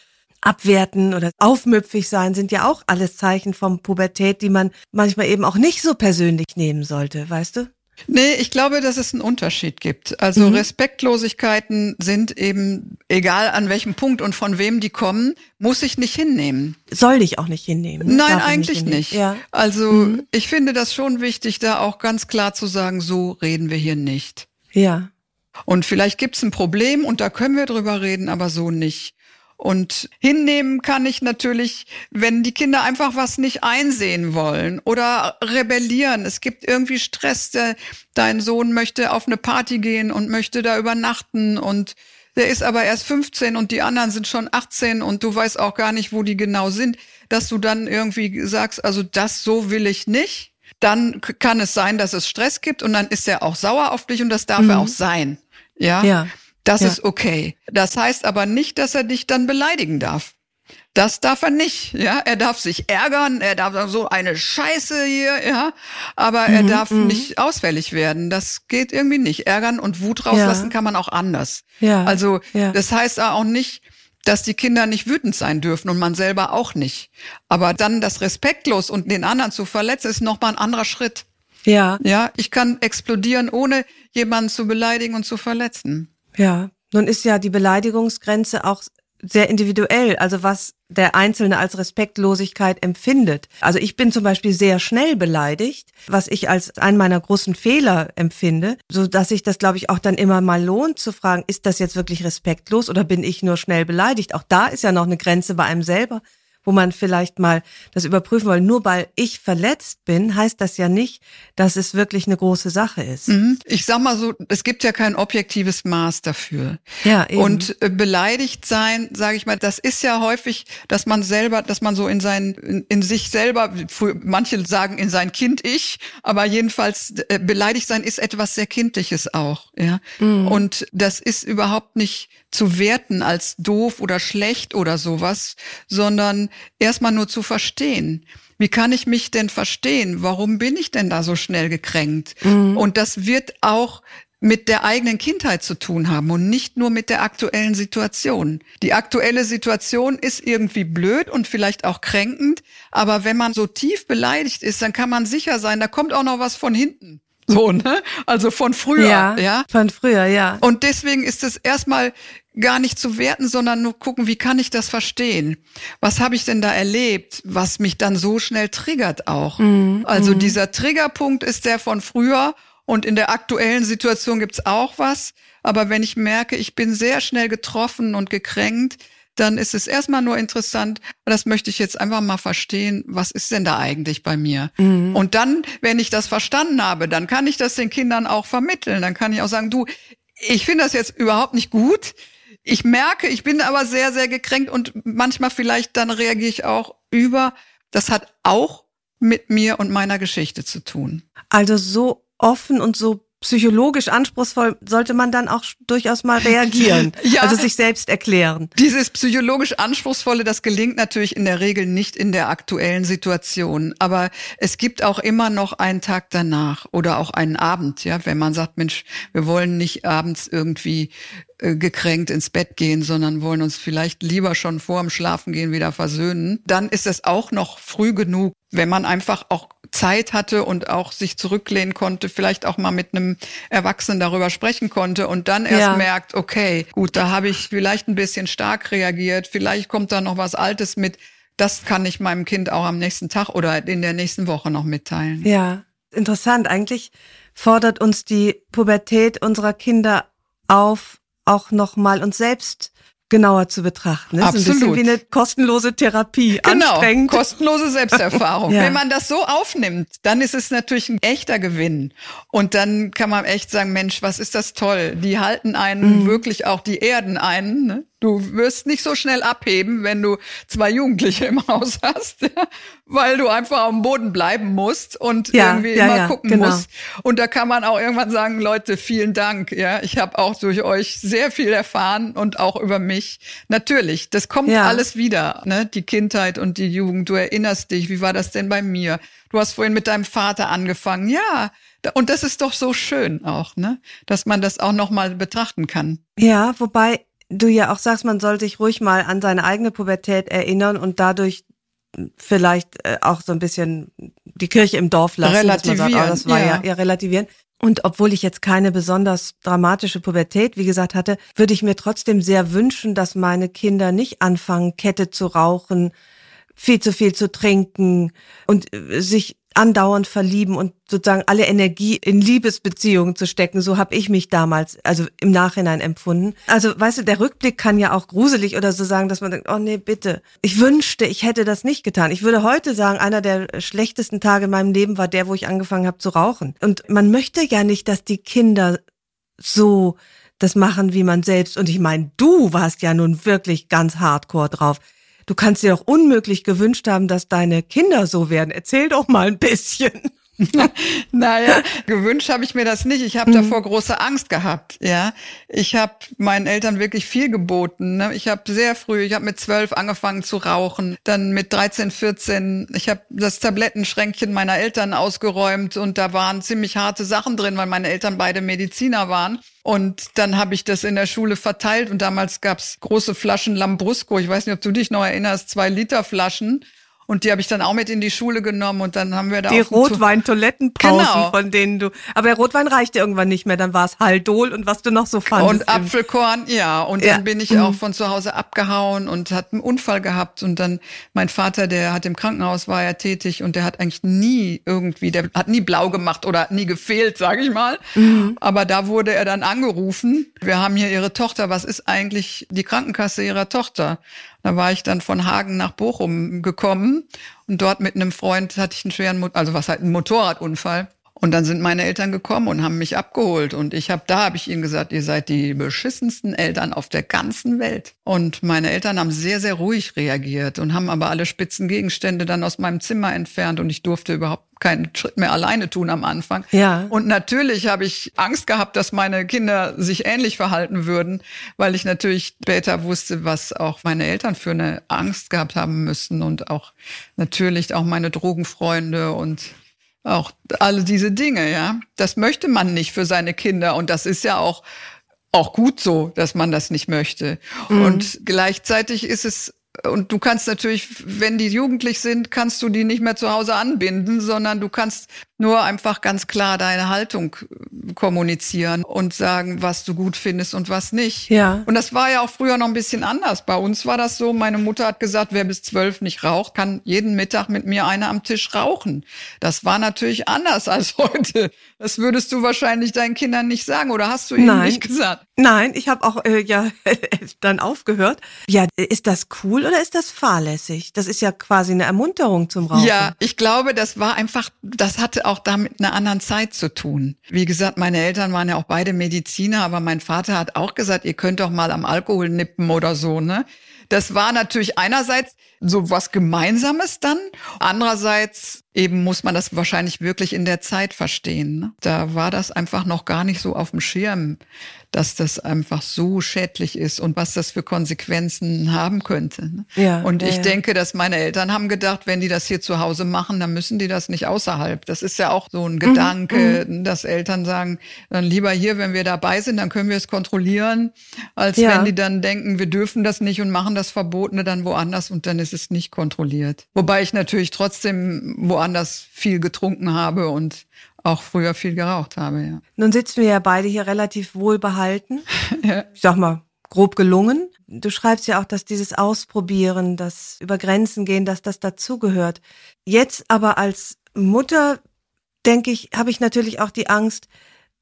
Abwerten oder aufmüpfig sein sind ja auch alles Zeichen von Pubertät, die man manchmal eben auch nicht so persönlich nehmen sollte, weißt du? Nee, ich glaube, dass es einen Unterschied gibt. Also mhm. Respektlosigkeiten sind eben, egal an welchem Punkt und von wem die kommen, muss ich nicht hinnehmen. Soll ich auch nicht hinnehmen? Ne? Nein, Darf eigentlich nicht. nicht. Ja. Also mhm. ich finde das schon wichtig, da auch ganz klar zu sagen, so reden wir hier nicht. Ja. Und vielleicht gibt's ein Problem und da können wir drüber reden, aber so nicht. Und hinnehmen kann ich natürlich, wenn die Kinder einfach was nicht einsehen wollen oder rebellieren. Es gibt irgendwie Stress. Der, dein Sohn möchte auf eine Party gehen und möchte da übernachten und der ist aber erst 15 und die anderen sind schon 18 und du weißt auch gar nicht, wo die genau sind, dass du dann irgendwie sagst, also das so will ich nicht. Dann kann es sein, dass es Stress gibt und dann ist er auch sauer auf dich und das darf mhm. er auch sein. Ja. ja. Das ja. ist okay. Das heißt aber nicht, dass er dich dann beleidigen darf. Das darf er nicht, ja. Er darf sich ärgern, er darf so eine Scheiße hier, ja. Aber mhm, er darf mhm. nicht ausfällig werden. Das geht irgendwie nicht. Ärgern und Wut rauslassen ja. kann man auch anders. Ja. Also, ja. das heißt auch nicht, dass die Kinder nicht wütend sein dürfen und man selber auch nicht. Aber dann das respektlos und den anderen zu verletzen, ist nochmal ein anderer Schritt. Ja. Ja, ich kann explodieren, ohne jemanden zu beleidigen und zu verletzen. Ja, nun ist ja die Beleidigungsgrenze auch sehr individuell, also was der Einzelne als Respektlosigkeit empfindet. Also ich bin zum Beispiel sehr schnell beleidigt, was ich als einen meiner großen Fehler empfinde, so dass sich das, glaube ich, auch dann immer mal lohnt zu fragen, ist das jetzt wirklich respektlos oder bin ich nur schnell beleidigt? Auch da ist ja noch eine Grenze bei einem selber, wo man vielleicht mal das überprüfen will. Nur weil ich verletzt bin, heißt das ja nicht, dass es wirklich eine große Sache ist. Mhm. Ich sag mal so, es gibt ja kein objektives Maß dafür. Ja, eben. Und äh, beleidigt sein, sage ich mal, das ist ja häufig, dass man selber, dass man so in sein, in, in sich selber, manche sagen in sein Kind ich, aber jedenfalls äh, beleidigt sein ist etwas sehr Kindliches auch, ja. Mhm. Und das ist überhaupt nicht zu werten als doof oder schlecht oder sowas, sondern erstmal nur zu verstehen. Wie kann ich mich denn verstehen? Warum bin ich denn da so schnell gekränkt? Mhm. Und das wird auch mit der eigenen Kindheit zu tun haben und nicht nur mit der aktuellen Situation. Die aktuelle Situation ist irgendwie blöd und vielleicht auch kränkend, aber wenn man so tief beleidigt ist, dann kann man sicher sein, da kommt auch noch was von hinten. So, ne? Also von früher, ja, ja. Von früher, ja. Und deswegen ist es erstmal gar nicht zu werten, sondern nur gucken, wie kann ich das verstehen? Was habe ich denn da erlebt, was mich dann so schnell triggert auch? Mhm. Also mhm. dieser Triggerpunkt ist der von früher und in der aktuellen Situation gibt's auch was. Aber wenn ich merke, ich bin sehr schnell getroffen und gekränkt, dann ist es erstmal nur interessant, das möchte ich jetzt einfach mal verstehen, was ist denn da eigentlich bei mir? Mhm. Und dann, wenn ich das verstanden habe, dann kann ich das den Kindern auch vermitteln. Dann kann ich auch sagen, du, ich finde das jetzt überhaupt nicht gut. Ich merke, ich bin aber sehr, sehr gekränkt und manchmal vielleicht dann reagiere ich auch über. Das hat auch mit mir und meiner Geschichte zu tun. Also so offen und so psychologisch anspruchsvoll sollte man dann auch durchaus mal reagieren, <laughs> ja, also sich selbst erklären. Dieses psychologisch anspruchsvolle, das gelingt natürlich in der Regel nicht in der aktuellen Situation, aber es gibt auch immer noch einen Tag danach oder auch einen Abend, ja, wenn man sagt, Mensch, wir wollen nicht abends irgendwie äh, gekränkt ins Bett gehen, sondern wollen uns vielleicht lieber schon vor dem Schlafengehen wieder versöhnen, dann ist es auch noch früh genug, wenn man einfach auch Zeit hatte und auch sich zurücklehnen konnte, vielleicht auch mal mit einem Erwachsenen darüber sprechen konnte und dann erst ja. merkt, okay, gut, da habe ich vielleicht ein bisschen stark reagiert, vielleicht kommt da noch was Altes mit. Das kann ich meinem Kind auch am nächsten Tag oder in der nächsten Woche noch mitteilen. Ja, interessant. Eigentlich fordert uns die Pubertät unserer Kinder auf, auch nochmal uns selbst genauer zu betrachten. Das Absolut. ist ein bisschen wie eine kostenlose Therapie. Genau, Anstrengend. kostenlose Selbsterfahrung. <laughs> ja. Wenn man das so aufnimmt, dann ist es natürlich ein echter Gewinn. Und dann kann man echt sagen, Mensch, was ist das toll. Die halten einen mhm. wirklich auch, die erden einen. Ne? Du wirst nicht so schnell abheben, wenn du zwei Jugendliche im Haus hast, <laughs> weil du einfach am Boden bleiben musst und ja, irgendwie ja, immer ja, gucken genau. musst. Und da kann man auch irgendwann sagen, Leute, vielen Dank. Ja, ich habe auch durch euch sehr viel erfahren und auch über mich. Natürlich, das kommt alles wieder, ne? Die Kindheit und die Jugend. Du erinnerst dich, wie war das denn bei mir? Du hast vorhin mit deinem Vater angefangen. Ja, und das ist doch so schön auch, ne? Dass man das auch noch mal betrachten kann. Ja, wobei du ja auch sagst, man soll sich ruhig mal an seine eigene Pubertät erinnern und dadurch vielleicht äh, auch so ein bisschen die Kirche im Dorf lassen. Relativieren. Sagt, oh, das war ja. ja, ja relativieren. Und obwohl ich jetzt keine besonders dramatische Pubertät, wie gesagt, hatte, würde ich mir trotzdem sehr wünschen, dass meine Kinder nicht anfangen, Kette zu rauchen, viel zu viel zu trinken und äh, sich andauernd verlieben und sozusagen alle Energie in Liebesbeziehungen zu stecken. So habe ich mich damals, also im Nachhinein empfunden. Also weißt du, der Rückblick kann ja auch gruselig oder so sagen, dass man denkt, oh nee, bitte. Ich wünschte, ich hätte das nicht getan. Ich würde heute sagen, einer der schlechtesten Tage in meinem Leben war der, wo ich angefangen habe zu rauchen. Und man möchte ja nicht, dass die Kinder so das machen wie man selbst. Und ich meine, du warst ja nun wirklich ganz hardcore drauf. Du kannst dir doch unmöglich gewünscht haben, dass deine Kinder so werden. Erzähl doch mal ein bisschen. <laughs> naja, gewünscht habe ich mir das nicht. Ich habe mhm. davor große Angst gehabt. Ja, ich habe meinen Eltern wirklich viel geboten. Ne? Ich habe sehr früh, ich habe mit zwölf angefangen zu rauchen, dann mit 13, 14. Ich habe das Tablettenschränkchen meiner Eltern ausgeräumt und da waren ziemlich harte Sachen drin, weil meine Eltern beide Mediziner waren. Und dann habe ich das in der Schule verteilt und damals gab's große Flaschen Lambrusco. Ich weiß nicht, ob du dich noch erinnerst, zwei Liter Flaschen. Und die habe ich dann auch mit in die Schule genommen und dann haben wir da die Rotwein-Toilettenpausen, genau. von denen du. Aber der Rotwein reichte irgendwann nicht mehr. Dann war es Haldol und was du noch so fandest. Und Apfelkorn, ja. Und ja. dann bin ich auch mhm. von zu Hause abgehauen und hat einen Unfall gehabt. Und dann mein Vater, der hat im Krankenhaus war er tätig und der hat eigentlich nie irgendwie, der hat nie blau gemacht oder nie gefehlt, sage ich mal. Mhm. Aber da wurde er dann angerufen. Wir haben hier ihre Tochter. Was ist eigentlich die Krankenkasse ihrer Tochter? Da war ich dann von Hagen nach Bochum gekommen und dort mit einem Freund hatte ich einen schweren, also was halt einen Motorradunfall. Und dann sind meine Eltern gekommen und haben mich abgeholt. Und ich habe, da habe ich ihnen gesagt, ihr seid die beschissensten Eltern auf der ganzen Welt. Und meine Eltern haben sehr, sehr ruhig reagiert und haben aber alle spitzen Gegenstände dann aus meinem Zimmer entfernt und ich durfte überhaupt keinen Schritt mehr alleine tun am Anfang. Ja. Und natürlich habe ich Angst gehabt, dass meine Kinder sich ähnlich verhalten würden, weil ich natürlich später wusste, was auch meine Eltern für eine Angst gehabt haben müssen und auch natürlich auch meine Drogenfreunde und auch alle diese Dinge, ja. Das möchte man nicht für seine Kinder und das ist ja auch auch gut so, dass man das nicht möchte. Mhm. Und gleichzeitig ist es und du kannst natürlich, wenn die jugendlich sind, kannst du die nicht mehr zu Hause anbinden, sondern du kannst nur einfach ganz klar deine Haltung kommunizieren und sagen, was du gut findest und was nicht. Ja. Und das war ja auch früher noch ein bisschen anders. Bei uns war das so, meine Mutter hat gesagt, wer bis zwölf nicht raucht, kann jeden Mittag mit mir eine am Tisch rauchen. Das war natürlich anders als <laughs> heute. Das würdest du wahrscheinlich deinen Kindern nicht sagen oder hast du ihnen Nein. nicht gesagt? Nein, ich habe auch äh, ja <laughs> dann aufgehört. Ja, ist das cool oder ist das fahrlässig? Das ist ja quasi eine Ermunterung zum Rauchen. Ja, ich glaube, das war einfach, das hatte auch damit einer anderen Zeit zu tun. Wie gesagt, meine Eltern waren ja auch beide Mediziner, aber mein Vater hat auch gesagt, ihr könnt doch mal am Alkohol nippen oder so, ne? Das war natürlich einerseits so was Gemeinsames dann. Andererseits eben muss man das wahrscheinlich wirklich in der Zeit verstehen. Ne? Da war das einfach noch gar nicht so auf dem Schirm, dass das einfach so schädlich ist und was das für Konsequenzen haben könnte. Ne? Ja, und ich ja. denke, dass meine Eltern haben gedacht, wenn die das hier zu Hause machen, dann müssen die das nicht außerhalb. Das ist ja auch so Mhm, ein Gedanke, dass Eltern sagen, dann lieber hier, wenn wir dabei sind, dann können wir es kontrollieren, als wenn die dann denken, wir dürfen das nicht und machen das Verbotene dann woanders und dann ist es nicht kontrolliert. Wobei ich natürlich trotzdem woanders viel getrunken habe und auch früher viel geraucht habe, ja. Nun sitzen wir ja beide hier relativ wohlbehalten. <laughs> Ja. Ich sag mal, grob gelungen. Du schreibst ja auch, dass dieses Ausprobieren, das über Grenzen gehen, dass das dazugehört. Jetzt aber als Mutter, denke ich, habe ich natürlich auch die Angst,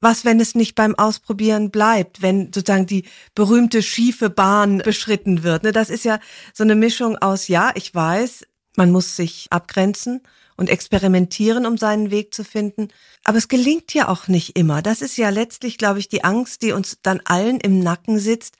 was, wenn es nicht beim Ausprobieren bleibt, wenn sozusagen die berühmte schiefe Bahn beschritten wird. Ne, Das ist ja so eine Mischung aus, ja, ich weiß, man muss sich abgrenzen und experimentieren, um seinen Weg zu finden. Aber es gelingt ja auch nicht immer. Das ist ja letztlich, glaube ich, die Angst, die uns dann allen im Nacken sitzt.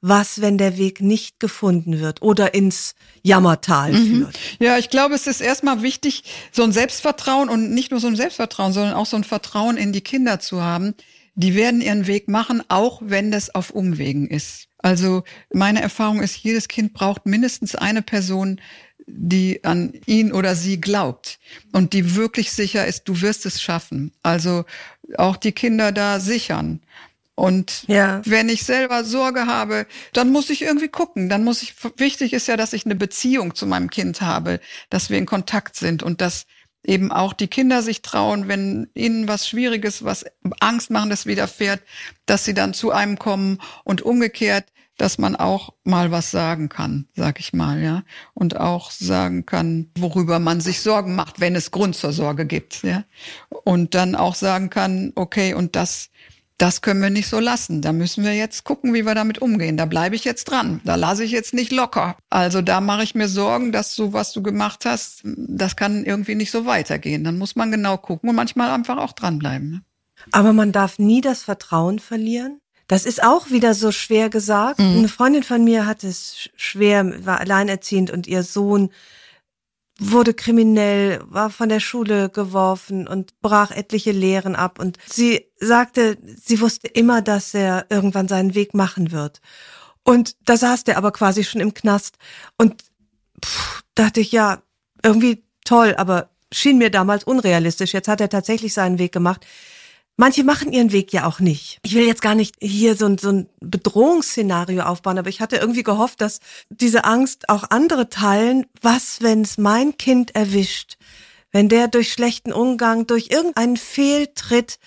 Was, wenn der Weg nicht gefunden wird oder ins Jammertal führt? Ja, ich glaube, es ist erstmal wichtig, so ein Selbstvertrauen und nicht nur so ein Selbstvertrauen, sondern auch so ein Vertrauen in die Kinder zu haben. Die werden ihren Weg machen, auch wenn das auf Umwegen ist. Also meine Erfahrung ist, jedes Kind braucht mindestens eine Person, die an ihn oder sie glaubt und die wirklich sicher ist, du wirst es schaffen. Also auch die Kinder da sichern. Und Ja. wenn ich selber Sorge habe, dann muss ich irgendwie gucken. Dann muss ich, wichtig ist ja, dass ich eine Beziehung zu meinem Kind habe, dass wir in Kontakt sind und dass eben auch die Kinder sich trauen, wenn ihnen was Schwieriges, was Angstmachendes widerfährt, dass sie dann zu einem kommen und umgekehrt, dass man auch mal was sagen kann, sag ich mal, ja. Und auch sagen kann, worüber man sich Sorgen macht, wenn es Grund zur Sorge gibt, ja. Und dann auch sagen kann, okay, und das, das können wir nicht so lassen. Da müssen wir jetzt gucken, wie wir damit umgehen. Da bleibe ich jetzt dran. Da lasse ich jetzt nicht locker. Also da mache ich mir Sorgen, dass so, was du gemacht hast, das kann irgendwie nicht so weitergehen. Dann muss man genau gucken und manchmal einfach auch dranbleiben. Ne? Aber man darf nie das Vertrauen verlieren. Das ist auch wieder so schwer gesagt. Eine Freundin von mir hatte es sch- schwer, war alleinerziehend und ihr Sohn wurde kriminell, war von der Schule geworfen und brach etliche Lehren ab. Und sie sagte, sie wusste immer, dass er irgendwann seinen Weg machen wird. Und da saß der aber quasi schon im Knast. Und pff, dachte ich, ja, irgendwie toll, aber schien mir damals unrealistisch. Jetzt hat er tatsächlich seinen Weg gemacht. Manche machen ihren Weg ja auch nicht. Ich will jetzt gar nicht hier so ein, so ein Bedrohungsszenario aufbauen, aber ich hatte irgendwie gehofft, dass diese Angst auch andere teilen. Was, wenn es mein Kind erwischt? Wenn der durch schlechten Umgang, durch irgendeinen Fehltritt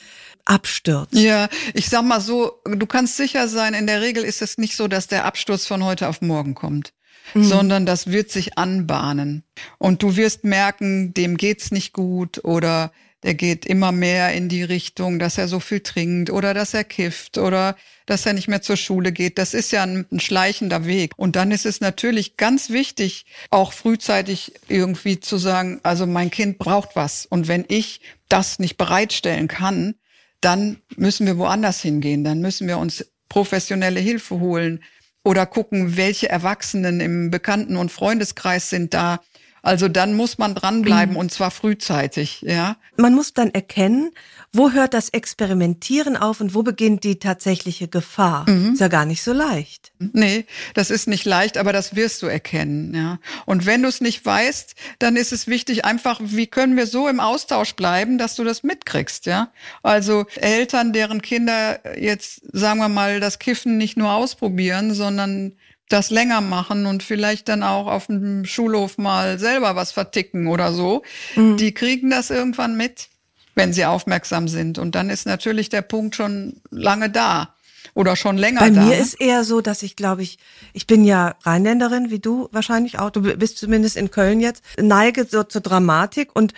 abstürzt? Ja, ich sag mal so, du kannst sicher sein, in der Regel ist es nicht so, dass der Absturz von heute auf morgen kommt. sondern das wird sich anbahnen. Und du wirst merken, dem geht's nicht gut oder der geht immer mehr in die Richtung, dass er so viel trinkt oder dass er kifft oder dass er nicht mehr zur Schule geht. Das ist ja ein, ein, schleichender Weg. Und dann ist es natürlich ganz wichtig, auch frühzeitig irgendwie zu sagen, also mein Kind braucht was. Und wenn ich das nicht bereitstellen kann, dann müssen wir woanders hingehen. Dann müssen wir uns professionelle Hilfe holen oder gucken, welche Erwachsenen im Bekannten- und Freundeskreis sind da, also dann muss man dranbleiben mhm. und zwar frühzeitig, ja. Man muss dann erkennen, wo hört das Experimentieren auf und wo beginnt die tatsächliche Gefahr. Mhm. Ist ja gar nicht so leicht. Nee, das ist nicht leicht, aber das wirst du erkennen, ja. Und wenn du es nicht weißt, dann ist es wichtig einfach, wie können wir so im Austausch bleiben, dass du das mitkriegst, ja. Also Eltern, deren Kinder jetzt, sagen wir mal, das Kiffen nicht nur ausprobieren, sondern das länger machen und vielleicht dann auch auf dem Schulhof mal selber was verticken oder so. Mhm. Die kriegen das irgendwann mit, wenn sie aufmerksam sind. Und dann ist natürlich der Punkt schon lange da oder schon länger Bei da. Bei mir ist eher so, dass ich glaube ich, ich bin ja Rheinländerin, wie du wahrscheinlich auch, du bist zumindest in Köln jetzt, neige so zur Dramatik und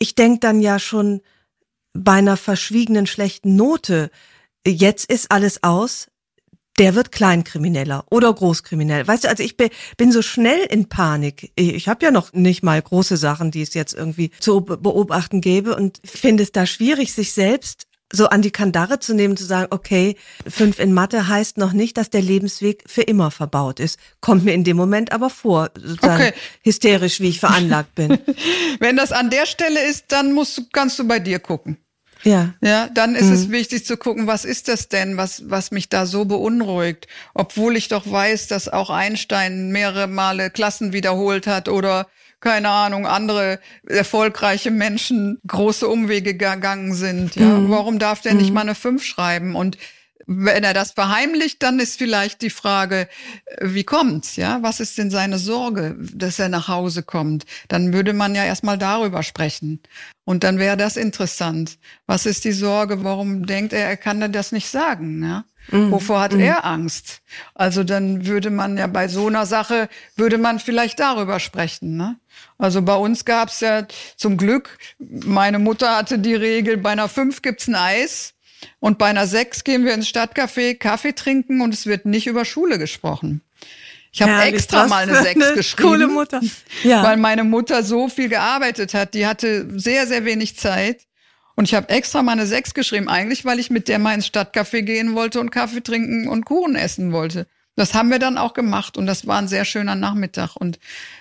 ich denke dann ja schon bei einer verschwiegenen schlechten Note, jetzt ist alles aus, der wird Kleinkrimineller oder Großkriminell. Weißt du, also ich bin so schnell in Panik. Ich habe ja noch nicht mal große Sachen, die es jetzt irgendwie zu beobachten gäbe und finde es da schwierig, sich selbst so an die Kandare zu nehmen, zu sagen, okay, fünf in Mathe heißt noch nicht, dass der Lebensweg für immer verbaut ist. Kommt mir in dem Moment aber vor, sozusagen okay. hysterisch, wie ich veranlagt bin. <laughs> Wenn das an der Stelle ist, dann musst du, kannst du bei dir gucken. Ja. Ja, dann ist mhm. es wichtig zu gucken, was ist das denn, was, was mich da so beunruhigt? Obwohl ich doch weiß, dass auch Einstein mehrere Male Klassen wiederholt hat oder keine Ahnung, andere erfolgreiche Menschen große Umwege gegangen sind. Ja, mhm. warum darf der nicht mhm. mal eine fünf schreiben? Und wenn er das verheimlicht, dann ist vielleicht die Frage, wie kommt's? Ja, was ist denn seine Sorge, dass er nach Hause kommt? Dann würde man ja erstmal darüber sprechen. Und dann wäre das interessant. Was ist die Sorge? Warum denkt er, er kann das nicht sagen? Ja? Mhm. Wovor hat mhm. er Angst? Also dann würde man ja bei so einer Sache, würde man vielleicht darüber sprechen. Ne? Also bei uns gab's ja zum Glück, meine Mutter hatte die Regel, bei einer fünf gibt's ein Eis und bei einer sechs gehen wir ins Stadtcafé Kaffee trinken und es wird nicht über Schule gesprochen. Ich habe extra mal eine sechs eine geschrieben, coole Mutter. Ja. weil meine Mutter so viel gearbeitet hat. Die hatte sehr, sehr wenig Zeit. Und ich habe extra mal eine sechs geschrieben, eigentlich, weil ich mit der mal ins Stadtcafé gehen wollte und Kaffee trinken und Kuchen essen wollte. Das haben wir dann auch gemacht und das war ein sehr schöner Nachmittag und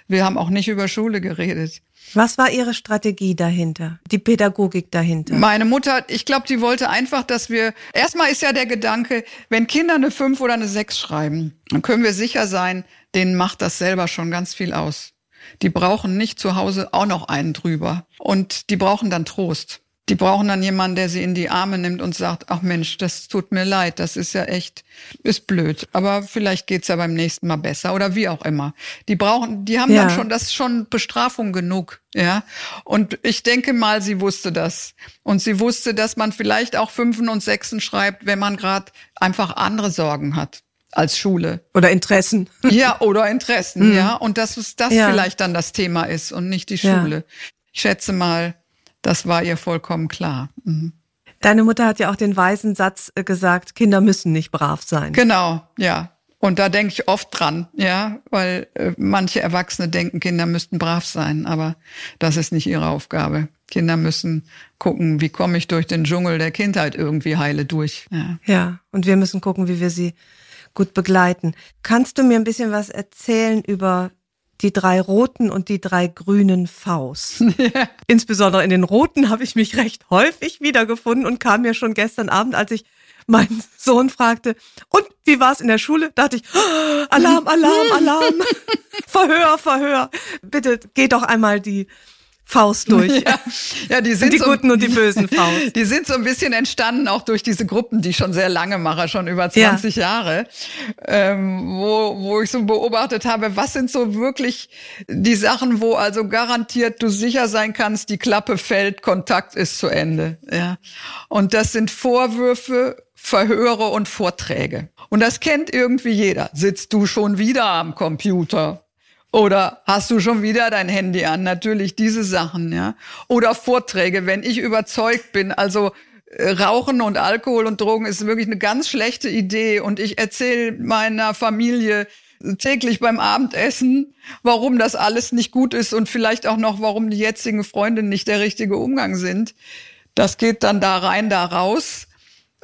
wir haben auch nicht über Schule geredet. Was war Ihre Strategie dahinter? Die Pädagogik dahinter? Meine Mutter, ich glaube, die wollte einfach, dass wir, erstmal ist ja der Gedanke, wenn Kinder eine 5 oder eine 6 schreiben, dann können wir sicher sein, denen macht das selber schon ganz viel aus. Die brauchen nicht zu Hause auch noch einen drüber. Und die brauchen dann Trost. Die brauchen dann jemanden, der sie in die Arme nimmt und sagt, ach Mensch, das tut mir leid, das ist ja echt, ist blöd. Aber vielleicht geht's ja beim nächsten Mal besser oder wie auch immer. Die brauchen, die haben ja. dann schon, das ist schon Bestrafung genug, ja. Und ich denke mal, sie wusste das. Und sie wusste, dass man vielleicht auch Fünfen und Sechsen schreibt, wenn man gerade einfach andere Sorgen hat als Schule. Oder Interessen. <laughs> Ja, oder Interessen, mhm. ja. Und dass es das ja. vielleicht dann das Thema ist und nicht die Schule. Ja. Ich schätze mal, das war ihr vollkommen klar. Mhm. Deine Mutter hat ja auch den weisen Satz äh, gesagt, Kinder müssen nicht brav sein. Genau, ja. Und da denke ich oft dran, ja, weil äh, manche Erwachsene denken, Kinder müssten brav sein, aber das ist nicht ihre Aufgabe. Kinder müssen gucken, wie komme ich durch den Dschungel der Kindheit irgendwie heile durch. Ja. ja, und wir müssen gucken, wie wir sie gut begleiten. Kannst du mir ein bisschen was erzählen über die drei roten und die drei grünen Vs. <laughs> Ja. Insbesondere in den roten habe ich mich recht häufig wiedergefunden und kam mir schon gestern Abend, als ich meinen Sohn fragte, und wie war es in der Schule? Dachte ich, oh, Alarm, Alarm, Alarm, <laughs> Verhör, Verhör. Bitte geh doch einmal die Faust durch. <laughs> Ja, ja die sind die so, guten und die bösen <laughs> Faust. Die sind so ein bisschen entstanden auch durch diese Gruppen, die ich schon sehr lange mache, schon über 20 ja. Jahre, ähm, wo, wo ich so beobachtet habe, was sind so wirklich die Sachen, wo also garantiert du sicher sein kannst, die Klappe fällt, Kontakt ist zu Ende. Ja. Und das sind Vorwürfe, Verhöre und Vorträge. Und das kennt irgendwie jeder. Sitzt du schon wieder am Computer? Oder hast du schon wieder dein Handy an? Natürlich diese Sachen, ja. Oder Vorträge, wenn ich überzeugt bin, also äh, Rauchen und Alkohol und Drogen ist wirklich eine ganz schlechte Idee und ich erzähle meiner Familie täglich beim Abendessen, warum das alles nicht gut ist und vielleicht auch noch, warum die jetzigen Freunde nicht der richtige Umgang sind. Das geht dann da rein, da raus.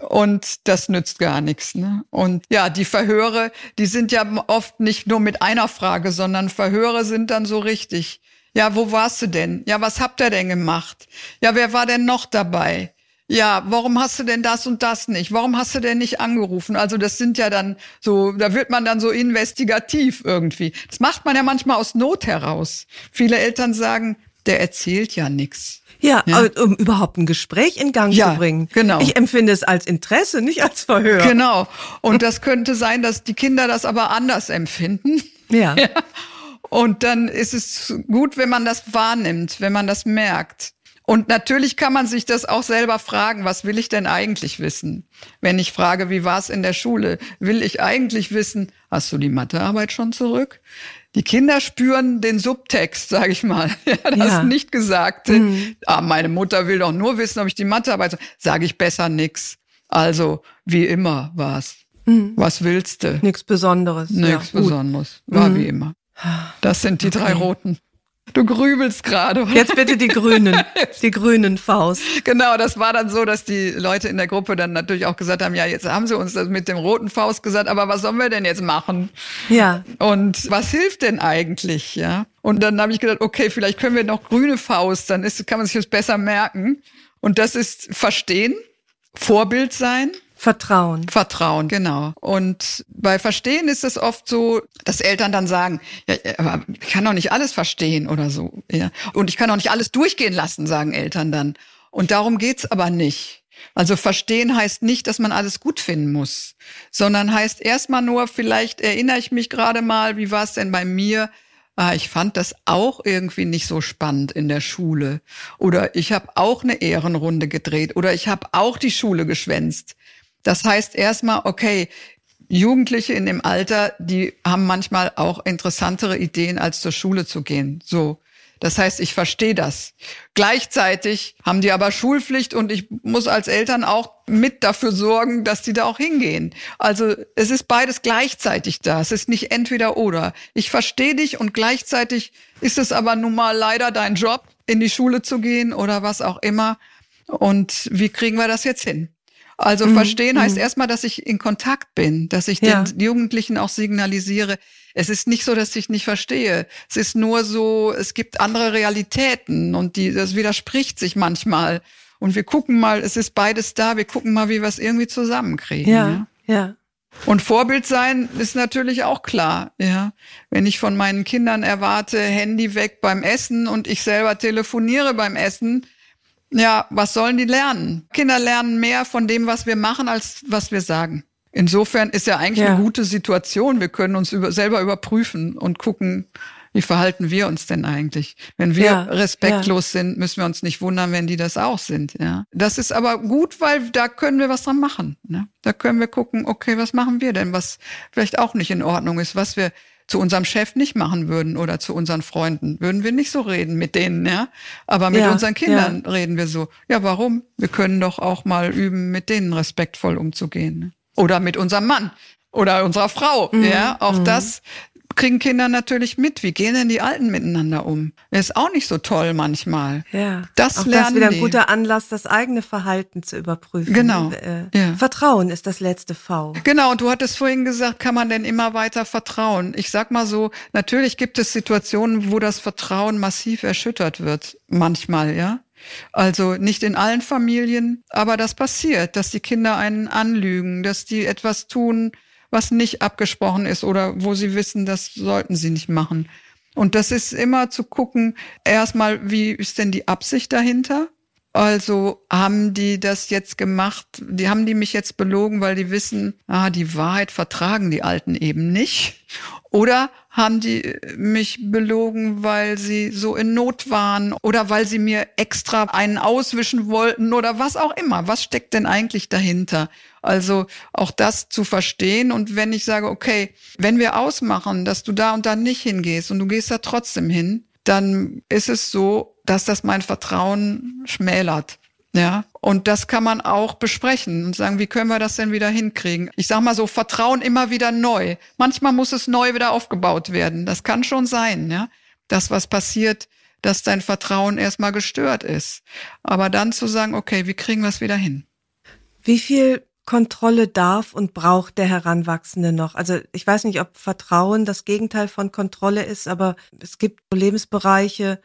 Und das nützt gar nichts. Ne? Und ja, die Verhöre, die sind ja oft nicht nur mit einer Frage, sondern Verhöre sind dann so richtig. Ja, wo warst du denn? Ja, was habt ihr denn gemacht? Ja, wer war denn noch dabei? Ja, warum hast du denn das und das nicht? Warum hast du denn nicht angerufen? Also das sind ja dann so, da wird man dann so investigativ irgendwie. Das macht man ja manchmal aus Not heraus. Viele Eltern sagen, der erzählt ja nichts. Ja, ja, um überhaupt ein Gespräch in Gang ja, zu bringen. Genau. Ich empfinde es als Interesse, nicht als Verhör. Genau. Und das könnte sein, dass die Kinder das aber anders empfinden. Ja. <laughs> ja. Und dann ist es gut, wenn man das wahrnimmt, wenn man das merkt. Und natürlich kann man sich das auch selber fragen, was will ich denn eigentlich wissen? Wenn ich frage, wie war es in der Schule, will ich eigentlich wissen, hast du die Mathearbeit schon zurück? Die Kinder spüren den Subtext, sage ich mal. <laughs> Ja, das ja. nicht Gesagte. Mhm. Ah, meine Mutter will doch nur wissen, ob ich die Mathearbeit, sage ich besser nix. Also wie immer war's. Mhm. Was willst du? Nichts Besonderes. Nichts ja, Besonderes. War mhm. wie immer. Das sind die okay. drei roten. Du grübelst gerade. Jetzt bitte die Grünen, <laughs> die grünen Faust. Genau, das war dann so, dass die Leute in der Gruppe dann natürlich auch gesagt haben, ja, jetzt haben sie uns das mit dem roten Faust gesagt, aber was sollen wir denn jetzt machen? Ja. Und was hilft denn eigentlich, ja? Und dann habe ich gedacht, okay, vielleicht können wir noch grüne Faust, dann ist, kann man sich das besser merken. Und das ist verstehen, Vorbild sein, Vertrauen. Vertrauen, genau. Und bei Verstehen ist es oft so, dass Eltern dann sagen, ja, aber ich kann doch nicht alles verstehen oder so. Ja. Und ich kann doch nicht alles durchgehen lassen, sagen Eltern dann. Und darum geht's aber nicht. Also verstehen heißt nicht, dass man alles gut finden muss, sondern heißt erstmal nur, vielleicht erinnere ich mich gerade mal, wie war es denn bei mir? ah, ich fand das auch irgendwie nicht so spannend in der Schule. Oder ich habe auch eine Ehrenrunde gedreht. Oder ich habe auch die Schule geschwänzt. Das heißt erstmal, okay, Jugendliche in dem Alter, die haben manchmal auch interessantere Ideen, als zur Schule zu gehen. So. Das heißt, ich verstehe das. Gleichzeitig haben die aber Schulpflicht und ich muss als Eltern auch mit dafür sorgen, dass die da auch hingehen. Also es ist beides gleichzeitig da. Es ist nicht entweder oder. Ich verstehe dich und gleichzeitig ist es aber nun mal leider dein Job, in die Schule zu gehen oder was auch immer. Und wie kriegen wir das jetzt hin? Also mhm. verstehen heißt mhm. erstmal, dass ich in Kontakt bin, dass ich ja. den Jugendlichen auch signalisiere, es ist nicht so, dass ich nicht verstehe. Es ist nur so, es gibt andere Realitäten und die, das widerspricht sich manchmal. Und wir gucken mal, es ist beides da, wir gucken mal, wie wir es irgendwie zusammenkriegen. Ja, ja. ja. Und Vorbild sein ist natürlich auch klar, ja. Wenn ich von meinen Kindern erwarte, Handy weg beim Essen und ich selber telefoniere beim Essen, ja, was sollen die lernen? Kinder lernen mehr von dem, was wir machen, als was wir sagen. Insofern ist ja eigentlich ja. eine gute Situation. Wir können uns über, selber überprüfen und gucken, wie verhalten wir uns denn eigentlich? Wenn wir ja, respektlos ja. sind, müssen wir uns nicht wundern, wenn die das auch sind. Ja, das ist aber gut, weil da können wir was dran machen. Ne? Da können wir gucken, okay, was machen wir denn, was vielleicht auch nicht in Ordnung ist, was wir zu unserem Chef nicht machen würden oder zu unseren Freunden. Würden wir nicht so reden mit denen, ja. Aber mit ja, unseren Kindern ja. reden wir so. Ja, warum? Wir können doch auch mal üben, mit denen respektvoll umzugehen. Ne? Oder mit unserem Mann oder unserer Frau, mhm. ja. Auch mhm. das kriegen Kinder natürlich mit. Wie gehen denn die Alten miteinander um? Ist auch nicht so toll manchmal. Ja. Das auch lernen das ist wieder ein guter Anlass, das eigene Verhalten zu überprüfen. Genau. Äh, ja. Vertrauen ist das letzte V. Genau. Und du hattest vorhin gesagt, kann man denn immer weiter vertrauen? Ich sag mal so, natürlich gibt es Situationen, wo das Vertrauen massiv erschüttert wird. Manchmal, ja. Also nicht in allen Familien, aber das passiert, dass die Kinder einen anlügen, dass die etwas tun, was nicht abgesprochen ist oder wo sie wissen, das sollten sie nicht machen. Und das ist immer zu gucken, erstmal, wie ist denn die Absicht dahinter? Also haben die das jetzt gemacht, die haben die mich jetzt belogen, weil die wissen, ah, die Wahrheit vertragen die Alten eben nicht. Oder haben die mich belogen, weil sie so in Not waren oder weil sie mir extra einen auswischen wollten oder was auch immer? Was steckt denn eigentlich dahinter? Also auch das zu verstehen und wenn ich sage, okay, wenn wir ausmachen, dass du da und da nicht hingehst und du gehst da trotzdem hin, dann ist es so, dass das mein Vertrauen schmälert. Ja, und das kann man auch besprechen und sagen, wie können wir das denn wieder hinkriegen? Ich sage mal so, Vertrauen immer wieder neu. Manchmal muss es neu wieder aufgebaut werden. Das kann schon sein, ja. Das, was passiert, dass dein Vertrauen erstmal gestört ist. Aber dann zu sagen, okay, wie kriegen wir es wieder hin? Wie viel Kontrolle darf und braucht der Heranwachsende noch? Also ich weiß nicht, ob Vertrauen das Gegenteil von Kontrolle ist, aber es gibt Lebensbereiche,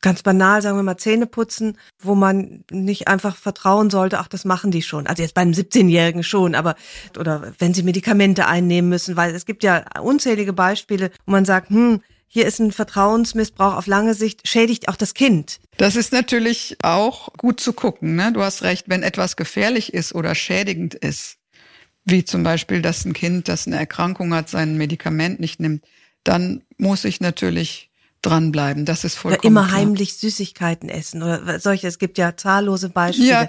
ganz banal, sagen wir mal, Zähne putzen, wo man nicht einfach vertrauen sollte, ach, das machen die schon. Also jetzt bei einem 17-Jährigen schon, aber, oder wenn sie Medikamente einnehmen müssen, weil es gibt ja unzählige Beispiele, wo man sagt, hm, hier ist ein Vertrauensmissbrauch auf lange Sicht, schädigt auch das Kind. Das ist natürlich auch gut zu gucken. Ne? Du hast recht, wenn etwas gefährlich ist oder schädigend ist, wie zum Beispiel, dass ein Kind, das eine Erkrankung hat, sein Medikament nicht nimmt, dann muss ich natürlich dranbleiben. Das ist vollkommen Oder immer klar. heimlich Süßigkeiten essen oder solche. Es gibt ja zahllose Beispiele. Ja,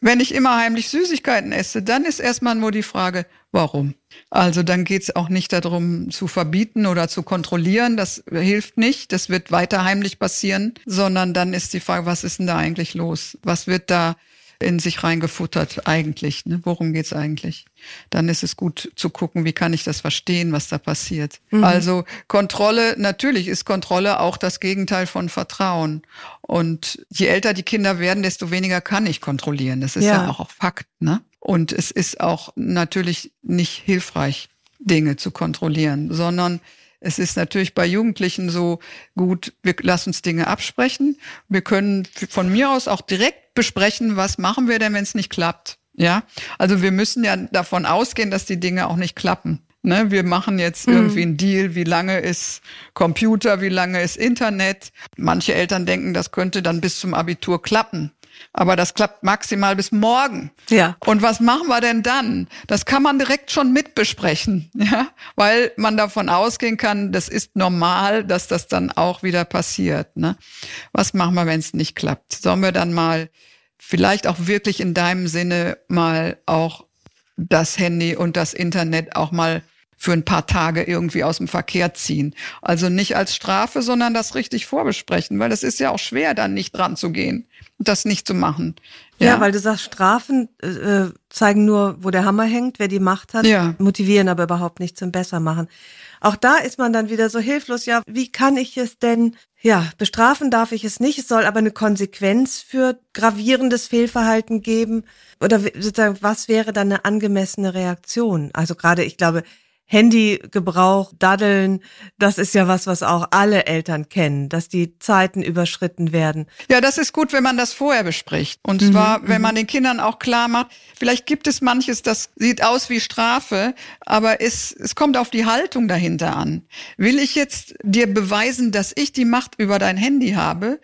wenn ich immer heimlich Süßigkeiten esse, dann ist erstmal nur die Frage, warum? Also dann geht es auch nicht darum zu verbieten oder zu kontrollieren, das hilft nicht, das wird weiter heimlich passieren, sondern dann ist die Frage, was ist denn da eigentlich los? Was wird da in sich reingefuttert eigentlich. Ne? Worum geht's eigentlich? Dann ist es gut zu gucken, wie kann ich das verstehen, was da passiert. Mhm. Also Kontrolle, natürlich ist Kontrolle auch das Gegenteil von Vertrauen. Und je älter die Kinder werden, desto weniger kann ich kontrollieren. Das ist ja, ja auch Fakt. Ne? Und es ist auch natürlich nicht hilfreich, Dinge zu kontrollieren, sondern es ist natürlich bei Jugendlichen so gut, wir lassen uns Dinge absprechen. Wir können von mir aus auch direkt besprechen, was machen wir denn, wenn es nicht klappt. Ja, also wir müssen ja davon ausgehen, dass die Dinge auch nicht klappen. Ne, wir machen jetzt mhm. irgendwie einen Deal, wie lange ist Computer, wie lange ist Internet. Manche Eltern denken, das könnte dann bis zum Abitur klappen. Aber das klappt maximal bis morgen. Ja. Und was machen wir denn dann? Das kann man direkt schon mitbesprechen, <laughs> ja, weil man davon ausgehen kann, das ist normal, dass das dann auch wieder passiert. Ne? Was machen wir, wenn es nicht klappt? Sollen wir dann mal vielleicht auch wirklich in deinem Sinne mal auch das Handy und das Internet auch mal für ein paar Tage irgendwie aus dem Verkehr ziehen. Also nicht als Strafe, sondern das richtig vorbesprechen, weil das ist ja auch schwer, dann nicht dran zu gehen das nicht zu machen. Ja, ja weil du sagst, Strafen äh, zeigen nur, wo der Hammer hängt, wer die Macht hat, ja. motivieren aber überhaupt nicht zum Bessermachen. Auch da ist man dann wieder so hilflos. Ja, wie kann ich es denn? Ja, bestrafen darf ich es nicht. Es soll aber eine Konsequenz für gravierendes Fehlverhalten geben. Oder sozusagen, was wäre dann eine angemessene Reaktion? Also gerade, ich glaube, Handygebrauch, Daddeln, das ist ja was, was auch alle Eltern kennen, dass die Zeiten überschritten werden. Ja, das ist gut, wenn man das vorher bespricht. Und mhm, zwar, wenn mhm. man den Kindern auch klar macht, vielleicht gibt es manches, das sieht aus wie Strafe, aber es, es kommt auf die Haltung dahinter an. Will ich jetzt dir beweisen, dass ich die Macht über dein Handy habe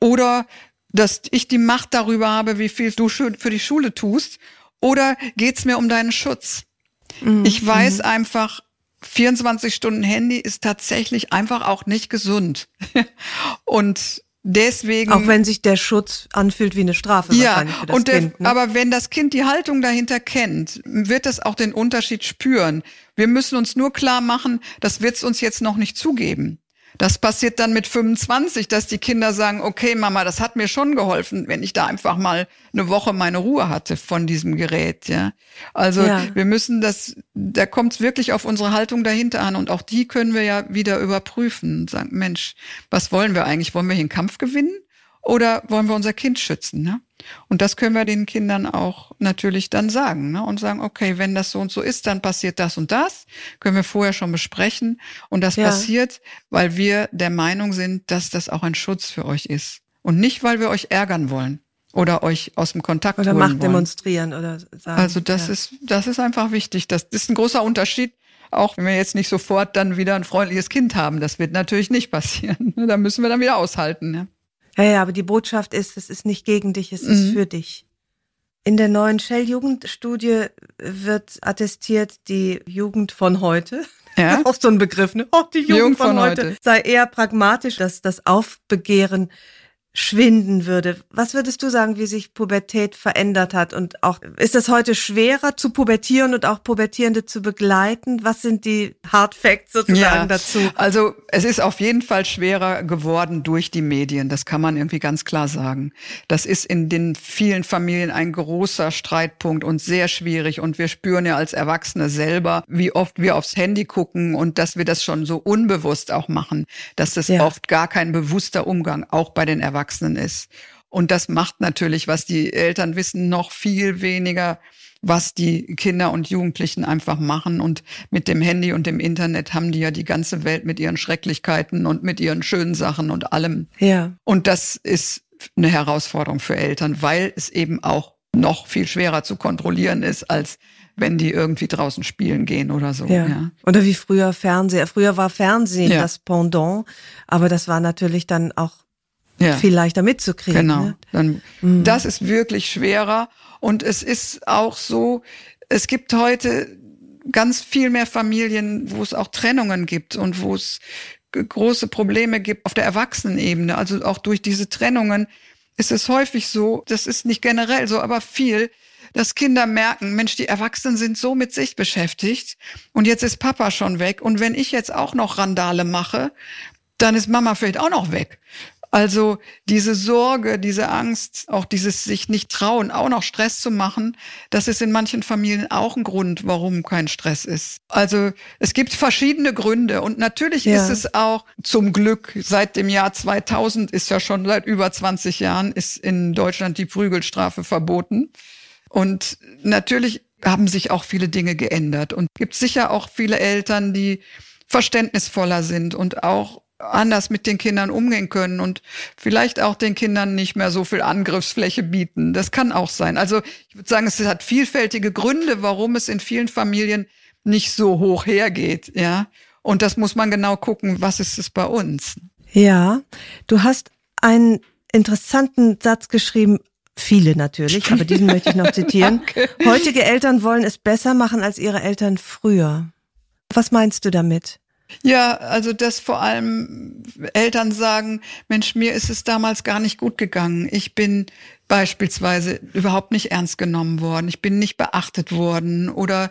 oder dass ich die Macht darüber habe, wie viel du für die Schule tust? Oder geht's mir um deinen Schutz? Mhm. Ich weiß mhm. einfach, 24 Stunden Handy ist tatsächlich einfach auch nicht gesund. <laughs> und deswegen. Auch wenn sich der Schutz anfühlt wie eine Strafe ja, wahrscheinlich für das und der, Kind. Ne? Aber wenn das Kind die Haltung dahinter kennt, wird es auch den Unterschied spüren. Wir müssen uns nur klar machen, das wird es uns jetzt noch nicht zugeben. Das passiert dann mit 25, dass die Kinder sagen, okay, Mama, das hat mir schon geholfen, wenn ich da einfach mal eine Woche meine Ruhe hatte von diesem Gerät, ja. Also ja. wir müssen das, da kommt es wirklich auf unsere Haltung dahinter an und auch die können wir ja wieder überprüfen und sagen, Mensch, was wollen wir eigentlich? Wollen wir hier einen Kampf gewinnen oder wollen wir unser Kind schützen, ne? Und das können wir den Kindern auch natürlich dann sagen ne? und sagen, okay, wenn das so und so ist, dann passiert das und das. Können wir vorher schon besprechen. Und das ja. passiert, weil wir der Meinung sind, dass das auch ein Schutz für euch ist. Und nicht, weil wir euch ärgern wollen oder euch aus dem Kontakt oder holen Macht wollen. demonstrieren oder sagen. Also das ja. ist das ist einfach wichtig. Das ist ein großer Unterschied. Auch wenn wir jetzt nicht sofort dann wieder ein freundliches Kind haben, das wird natürlich nicht passieren. <laughs> Da müssen wir dann wieder aushalten. Ne? Ja, ja, aber die Botschaft ist, es ist nicht gegen dich, es mhm. ist für dich. In der neuen Shell-Jugendstudie wird attestiert, die Jugend von heute, Ja? <laughs> Auch so ein Begriff, ne? Oh, die Jugend, Jugend von, von heute. heute sei eher pragmatisch, dass das Aufbegehren schwinden würde. Was würdest du sagen, wie sich Pubertät verändert hat? Und auch, ist es heute schwerer zu pubertieren und auch Pubertierende zu begleiten? Was sind die Hard Facts sozusagen ja, dazu? Also, es ist auf jeden Fall schwerer geworden durch die Medien. Das kann man irgendwie ganz klar sagen. Das ist in den vielen Familien ein großer Streitpunkt und sehr schwierig. Und wir spüren ja als Erwachsene selber, wie oft wir aufs Handy gucken und dass wir das schon so unbewusst auch machen, dass das ja. oft gar kein bewusster Umgang auch bei den Erwachsenen Erwachsenen ist. Und das macht natürlich, was die Eltern wissen, noch viel weniger, was die Kinder und Jugendlichen einfach machen. Und mit dem Handy und dem Internet haben die ja die ganze Welt mit ihren Schrecklichkeiten und mit ihren schönen Sachen und allem. Ja. Und das ist eine Herausforderung für Eltern, weil es eben auch noch viel schwerer zu kontrollieren ist, als wenn die irgendwie draußen spielen gehen oder so. Ja. ja. Oder wie früher Fernseher. Früher war Fernsehen ja. das Pendant, aber das war natürlich dann auch ja. viel leichter mitzukriegen. Genau. Ne? Dann, mhm. Das ist wirklich schwerer. Und es ist auch so, es gibt heute ganz viel mehr Familien, wo es auch Trennungen gibt und wo es große Probleme gibt auf der Erwachsenenebene. Also auch durch diese Trennungen ist es häufig so, das ist nicht generell so, aber viel, dass Kinder merken, Mensch, die Erwachsenen sind so mit sich beschäftigt und jetzt ist Papa schon weg und wenn ich jetzt auch noch Randale mache, dann ist Mama vielleicht auch noch weg. Also diese Sorge, diese Angst, auch dieses sich nicht trauen, auch noch Stress zu machen, das ist in manchen Familien auch ein Grund, warum kein Stress ist. Also es gibt verschiedene Gründe und natürlich ja. ist es auch zum Glück seit dem Jahr 2000 ist ja schon seit über 20 Jahren ist in Deutschland die Prügelstrafe verboten. Und natürlich haben sich auch viele Dinge geändert und gibt sicher auch viele Eltern, die verständnisvoller sind und auch anders mit den Kindern umgehen können und vielleicht auch den Kindern nicht mehr so viel Angriffsfläche bieten. Das kann auch sein. Also ich würde sagen, es hat vielfältige Gründe, warum es in vielen Familien nicht so hoch hergeht, ja. Und das muss man genau gucken, was ist es bei uns? Ja, du hast einen interessanten Satz geschrieben, viele natürlich, aber diesen möchte ich noch <laughs> zitieren. Heutige Eltern wollen es besser machen als ihre Eltern früher. Was meinst du damit? Ja, also dass vor allem Eltern sagen, Mensch, mir ist es damals gar nicht gut gegangen. Ich bin beispielsweise überhaupt nicht ernst genommen worden. Ich bin nicht beachtet worden oder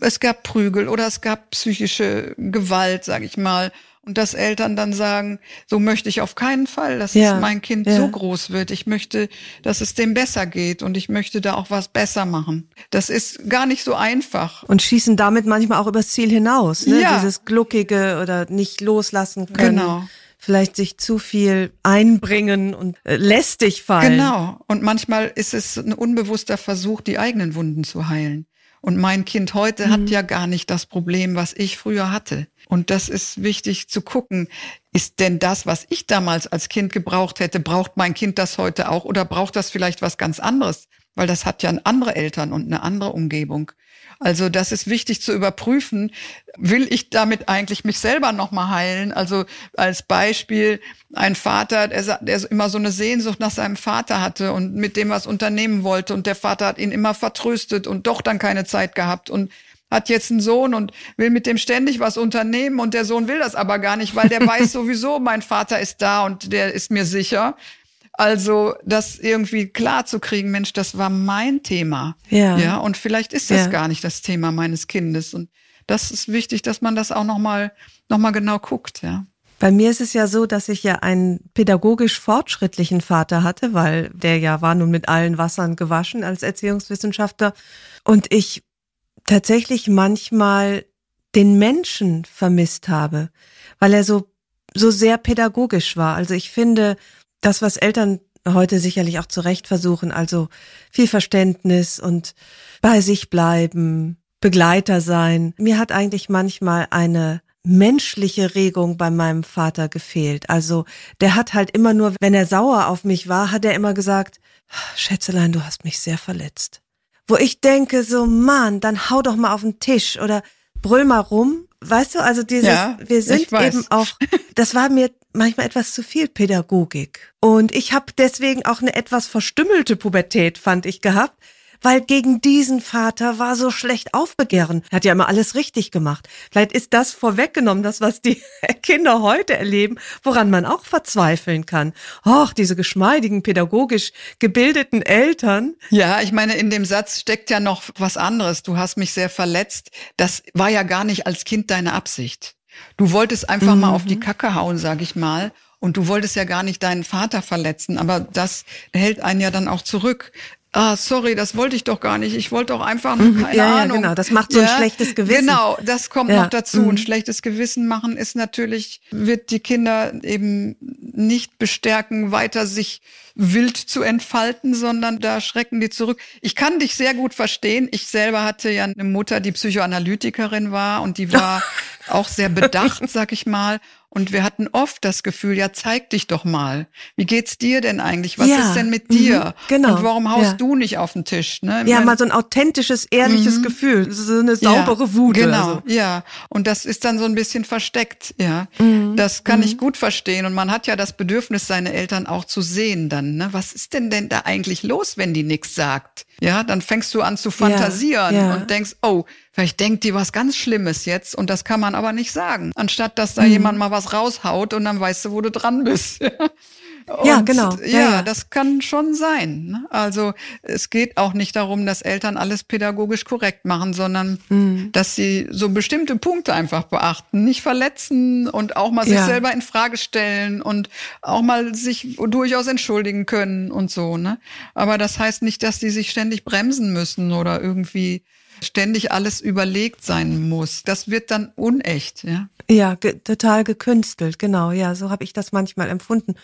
es gab Prügel oder es gab psychische Gewalt, sage ich mal. Und dass Eltern dann sagen, so möchte ich auf keinen Fall, dass ja, mein Kind ja. so groß wird. Ich möchte, dass es dem besser geht und ich möchte da auch was besser machen. Das ist gar nicht so einfach. Und schießen damit manchmal auch übers Ziel hinaus. Ne? Ja. Dieses Gluckige oder nicht loslassen können. Genau vielleicht sich zu viel einbringen und äh, lästig fallen. Genau. Und manchmal ist es ein unbewusster Versuch, die eigenen Wunden zu heilen. Und mein Kind heute mhm. hat ja gar nicht das Problem, was ich früher hatte. Und das ist wichtig zu gucken. Ist denn das, was ich damals als Kind gebraucht hätte, braucht mein Kind das heute auch oder braucht das vielleicht was ganz anderes? Weil das hat ja andere Eltern und eine andere Umgebung. Also das ist wichtig zu überprüfen. Will ich damit eigentlich mich selber nochmal heilen? Also als Beispiel ein Vater, der, der immer so eine Sehnsucht nach seinem Vater hatte und mit dem was unternehmen wollte und der Vater hat ihn immer vertröstet und doch dann keine Zeit gehabt und hat jetzt einen Sohn und will mit dem ständig was unternehmen und der Sohn will das aber gar nicht, weil der <laughs> weiß sowieso, mein Vater ist da und der ist mir sicher. Also das irgendwie klar zu kriegen, Mensch, das war mein Thema. Ja. Ja. Und vielleicht ist das ja. gar nicht das Thema meines Kindes. Und das ist wichtig, dass man das auch nochmal noch mal genau guckt, ja. Bei mir ist es ja so, dass ich ja einen pädagogisch fortschrittlichen Vater hatte, weil der ja war nun mit allen Wassern gewaschen als Erziehungswissenschaftler. Und ich tatsächlich manchmal den Menschen vermisst habe, weil er so, so sehr pädagogisch war. Also ich finde, das, was Eltern heute sicherlich auch zu Recht versuchen, also viel Verständnis und bei sich bleiben, Begleiter sein. Mir hat eigentlich manchmal eine menschliche Regung bei meinem Vater gefehlt. Also der hat halt immer nur, wenn er sauer auf mich war, hat er immer gesagt, Schätzelein, du hast mich sehr verletzt. Wo ich denke, so Mann, dann hau doch mal auf den Tisch oder brüll mal rum. Weißt du, also dieses, ja, wir sind eben auch, das war mir manchmal etwas zu viel Pädagogik. Und ich habe deswegen auch eine etwas verstümmelte Pubertät, fand ich, gehabt. Weil gegen diesen Vater war so schlecht aufbegehren. Er hat ja immer alles richtig gemacht. Vielleicht ist das vorweggenommen, das, was die <laughs> Kinder heute erleben, woran man auch verzweifeln kann. Och, diese geschmeidigen, pädagogisch gebildeten Eltern. Ja, ich meine, in dem Satz steckt ja noch was anderes. Du hast mich sehr verletzt. Das war ja gar nicht als Kind deine Absicht. Du wolltest einfach mhm. mal auf die mhm. Kacke hauen, sag ich mal. Und du wolltest ja gar nicht deinen Vater verletzen, aber das hält einen ja dann auch zurück ah, sorry, das wollte ich doch gar nicht. Ich wollte doch einfach nur mhm. keine ja, Ahnung. Ja, genau, das macht so ein ja, schlechtes Gewissen. Genau, das kommt ja. noch dazu. Mhm. Ein schlechtes Gewissen machen ist natürlich, wird die Kinder eben nicht bestärken, weiter sich wild zu entfalten, sondern da schrecken die zurück. Ich kann dich sehr gut verstehen. Ich selber hatte ja eine Mutter, die Psychoanalytikerin war und die war <laughs> auch sehr bedacht, sag ich mal. Und wir hatten oft das Gefühl, ja, zeig dich doch mal. Wie geht's dir denn eigentlich? Was ja, ist denn mit dir? Mhm, genau. Und warum haust ja. du nicht auf den Tisch? Ne? Ja, mal so ein authentisches, ehrliches mhm. Gefühl. So eine saubere ja, Wut. Genau, also. ja. Und das ist dann so ein bisschen versteckt, ja. Mhm. Das kann ich mhm. gut verstehen. Und man hat ja das Bedürfnis, seine Eltern auch zu sehen dann. Ne? Was ist denn denn da eigentlich los, wenn die nichts sagt? Ja, dann fängst du an zu fantasieren und denkst, oh, vielleicht denkt die was ganz Schlimmes jetzt und das kann man aber nicht sagen. Anstatt dass da mhm. jemand mal was raushaut und dann weißt du, wo du dran bist. <laughs> Und ja, genau. Ja, ja, das kann schon sein. Ne? Also es geht auch nicht darum, dass Eltern alles pädagogisch korrekt machen, sondern mhm. dass sie so bestimmte Punkte einfach beachten, nicht verletzen und auch mal sich ja. selber in Frage stellen und auch mal sich durchaus entschuldigen können und so. Ne? Aber das heißt nicht, dass die sich ständig bremsen müssen oder irgendwie ständig alles überlegt sein muss. Das wird dann unecht, ja. Ja, ge total gekünstelt, genau. Ja, so habe ich das manchmal empfunden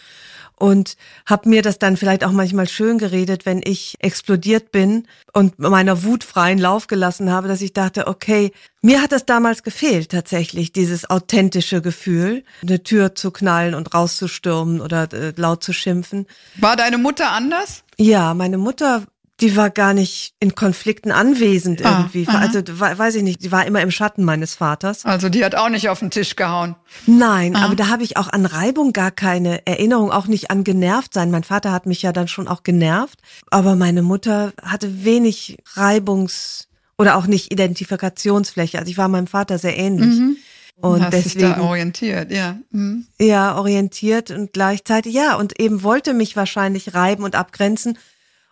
und habe mir das dann vielleicht auch manchmal schön geredet, wenn ich explodiert bin und meiner Wut freien Lauf gelassen habe, dass ich dachte, okay, mir hat das damals gefehlt tatsächlich, dieses authentische Gefühl, eine Tür zu knallen und rauszustürmen oder äh, laut zu schimpfen. War deine Mutter anders? Ja, meine Mutter die war gar nicht in Konflikten anwesend ah, irgendwie. Aha. Also weiß ich nicht, die war immer im Schatten meines Vaters. Also die hat auch nicht auf den Tisch gehauen. Nein, aha. aber da habe ich auch an Reibung gar keine Erinnerung, auch nicht an genervt sein. Mein Vater hat mich ja dann schon auch genervt, aber meine Mutter hatte wenig Reibungs- oder auch nicht Identifikationsfläche. Also ich war meinem Vater sehr ähnlich. Mhm. Und Hast deswegen dich da orientiert, ja. Mhm. Ja, orientiert und gleichzeitig ja und eben wollte mich wahrscheinlich reiben und abgrenzen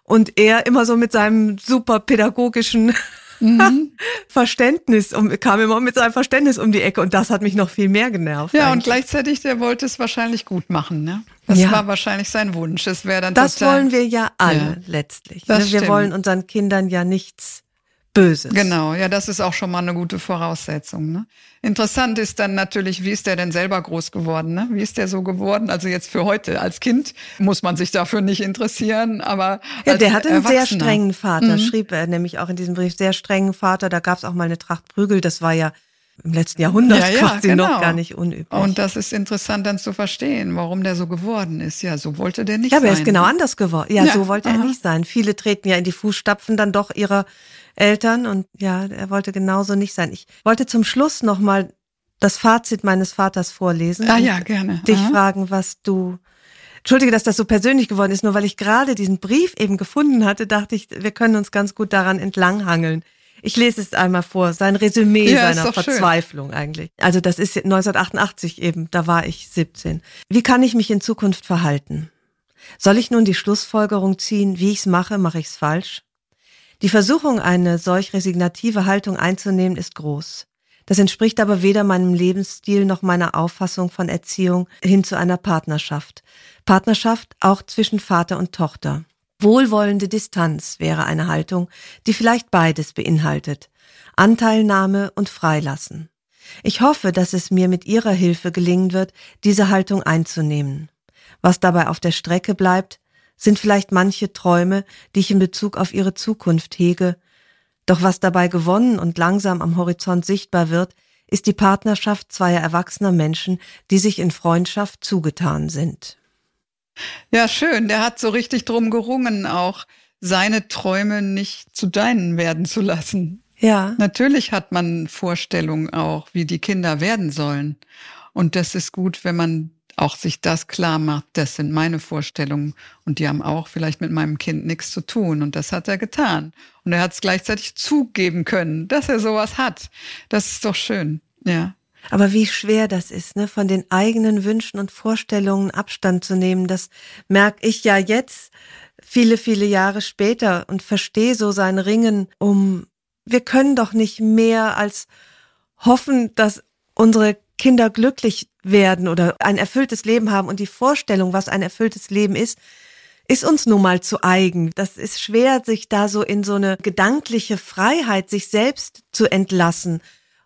und er immer so mit seinem super pädagogischen mhm. <laughs> Verständnis um, kam immer mit seinem Verständnis um die Ecke und das hat mich noch viel mehr genervt. Ja, eigentlich. und gleichzeitig, der wollte es wahrscheinlich gut machen, ne? Das ja. war wahrscheinlich sein Wunsch. Das wäre dann Das total, wollen wir ja alle ja. letztlich. Ne? Wir wollen unseren Kindern ja nichts Böses. Genau, ja, das ist auch schon mal eine gute Voraussetzung. Ne? Interessant ist dann natürlich, wie ist der denn selber groß geworden? Ne? Wie ist der so geworden? Also jetzt für heute als Kind muss man sich dafür nicht interessieren, aber ja, der hatte einen sehr strengen Vater, mhm. schrieb er nämlich auch in diesem Brief, sehr strengen Vater. Da gab es auch mal eine Tracht Prügel. Das war ja im letzten Jahrhundert ja, ja, quasi genau. noch gar nicht unüblich. Und das ist interessant dann zu verstehen, warum der so geworden ist. Ja, so wollte der nicht ja, sein. Ja, aber er ist genau anders geworden. Ja, ja so wollte aha. er nicht sein. Viele treten ja in die Fußstapfen dann doch ihrer Eltern und ja, er wollte genauso nicht sein. Ich wollte zum Schluss nochmal das Fazit meines Vaters vorlesen. Ah ja, gerne. Dich Aha. fragen, was du Entschuldige, dass das so persönlich geworden ist, nur weil ich gerade diesen Brief eben gefunden hatte, dachte ich, wir können uns ganz gut daran entlanghangeln. Ich lese es einmal vor, sein Resümee ja, seiner Verzweiflung schön. eigentlich. Also das ist 1988 eben, da war ich 17. Wie kann ich mich in Zukunft verhalten? Soll ich nun die Schlussfolgerung ziehen, wie ich's mache, mache ich's falsch? Die Versuchung, eine solch resignative Haltung einzunehmen, ist groß. Das entspricht aber weder meinem Lebensstil noch meiner Auffassung von Erziehung hin zu einer Partnerschaft. Partnerschaft auch zwischen Vater und Tochter. Wohlwollende Distanz wäre eine Haltung, die vielleicht beides beinhaltet. Anteilnahme und Freilassen. Ich hoffe, dass es mir mit Ihrer Hilfe gelingen wird, diese Haltung einzunehmen. Was dabei auf der Strecke bleibt, sind vielleicht manche Träume, die ich in Bezug auf ihre Zukunft hege, doch was dabei gewonnen und langsam am Horizont sichtbar wird, ist die Partnerschaft zweier erwachsener Menschen, die sich in Freundschaft zugetan sind. Ja, schön. Der hat so richtig drum gerungen, auch seine Träume nicht zu deinen werden zu lassen. Ja. Natürlich hat man Vorstellungen auch, wie die Kinder werden sollen. Und das ist gut, wenn man auch sich das klar macht, das sind meine Vorstellungen und die haben auch vielleicht mit meinem Kind nichts zu tun. Und das hat er getan. Und er hat es gleichzeitig zugeben können, dass er sowas hat. Das ist doch schön, ja. Aber wie schwer das ist, ne, von den eigenen Wünschen und Vorstellungen Abstand zu nehmen, das merke ich ja jetzt viele, viele Jahre später und verstehe so sein Ringen um, wir können doch nicht mehr als hoffen, dass unsere Kinder glücklich werden oder ein erfülltes Leben haben und die Vorstellung, was ein erfülltes Leben ist, ist uns nun mal zu eigen. Das ist schwer, sich da so in so eine gedankliche Freiheit, sich selbst zu entlassen.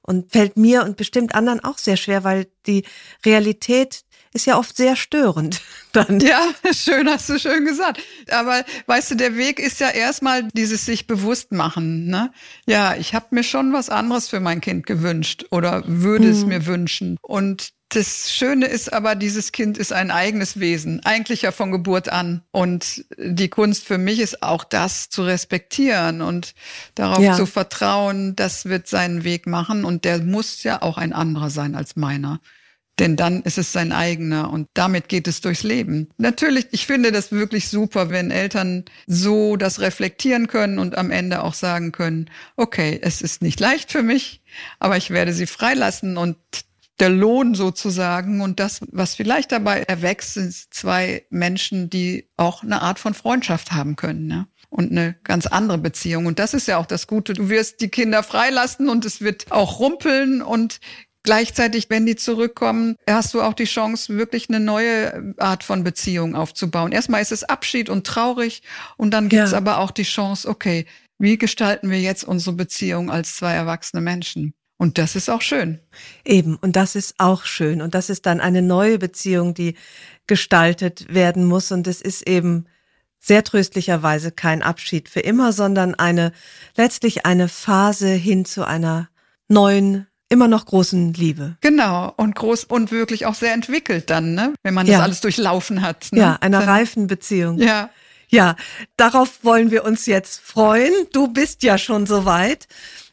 Und fällt mir und bestimmt anderen auch sehr schwer, weil die Realität ist ja oft sehr störend. <laughs> Dann. Ja, <laughs> schön, hast du schön gesagt. Aber weißt du, der Weg ist ja erstmal dieses sich bewusst machen. Ne? Ja, ich habe mir schon was anderes für mein Kind gewünscht oder würde hm. es mir wünschen. Und das Schöne ist aber, dieses Kind ist ein eigenes Wesen, eigentlich ja von Geburt an. Und die Kunst für mich ist auch das zu respektieren und darauf ja. zu vertrauen, das wird seinen Weg machen und der muss ja auch ein anderer sein als meiner. Denn dann ist es sein eigener und damit geht es durchs Leben. Natürlich, ich finde das wirklich super, wenn Eltern so das reflektieren können und am Ende auch sagen können, okay, es ist nicht leicht für mich, aber ich werde sie freilassen und der Lohn sozusagen und das, was vielleicht dabei erwächst, sind zwei Menschen, die auch eine Art von Freundschaft haben können. Ne? und eine ganz andere Beziehung. Und das ist ja auch das Gute. Du wirst die Kinder freilassen und es wird auch rumpeln und Gleichzeitig, wenn die zurückkommen, hast du auch die Chance, wirklich eine neue Art von Beziehung aufzubauen. Erstmal ist es Abschied und traurig und dann gibt es ja. aber auch die Chance, okay, wie gestalten wir jetzt unsere Beziehung als zwei erwachsene Menschen? Und das ist auch schön. Eben, und das ist auch schön. Und das ist dann eine neue Beziehung, die gestaltet werden muss. Und es ist eben sehr tröstlicherweise kein Abschied für immer, sondern eine, letztlich eine Phase hin zu einer neuen immer noch großen Liebe. Genau, und groß und wirklich auch sehr entwickelt dann, ne? wenn man ja. das alles durchlaufen hat. Ne? Ja, einer dann, reifen Beziehung. Ja. Ja, darauf wollen wir uns jetzt freuen. Du bist ja schon soweit.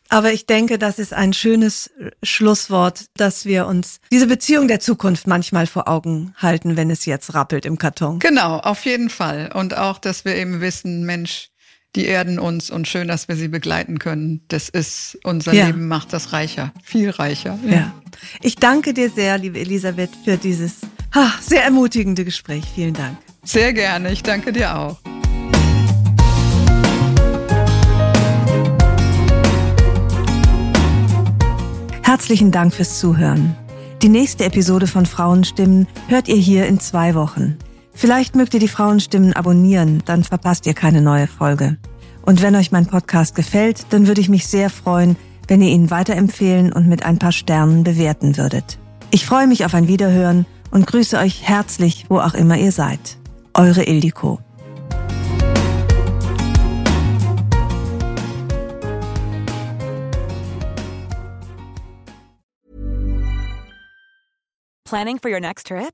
Aber ich denke, das ist ein schönes Schlusswort, dass wir uns diese Beziehung der Zukunft manchmal vor Augen halten, wenn es jetzt rappelt im Karton. Genau, auf jeden Fall. Und auch, dass wir eben wissen, Mensch, die erden uns und schön, dass wir sie begleiten können. Das ist, unser ja. Leben macht das reicher, viel reicher. Ja. ja. Ich danke dir sehr, liebe Elisabeth, für dieses ach, sehr ermutigende Gespräch. Vielen Dank. Sehr gerne. Ich danke dir auch. Herzlichen Dank fürs Zuhören. Die nächste Episode von Frauenstimmen hört ihr hier in zwei Wochen. Vielleicht mögt ihr die Frauenstimmen abonnieren, dann verpasst ihr keine neue Folge. Und wenn euch mein Podcast gefällt, dann würde ich mich sehr freuen, wenn ihr ihn weiterempfehlen und mit ein paar Sternen bewerten würdet. Ich freue mich auf ein Wiederhören und grüße euch herzlich, wo auch immer ihr seid. Eure Ildiko. Planning for your next trip?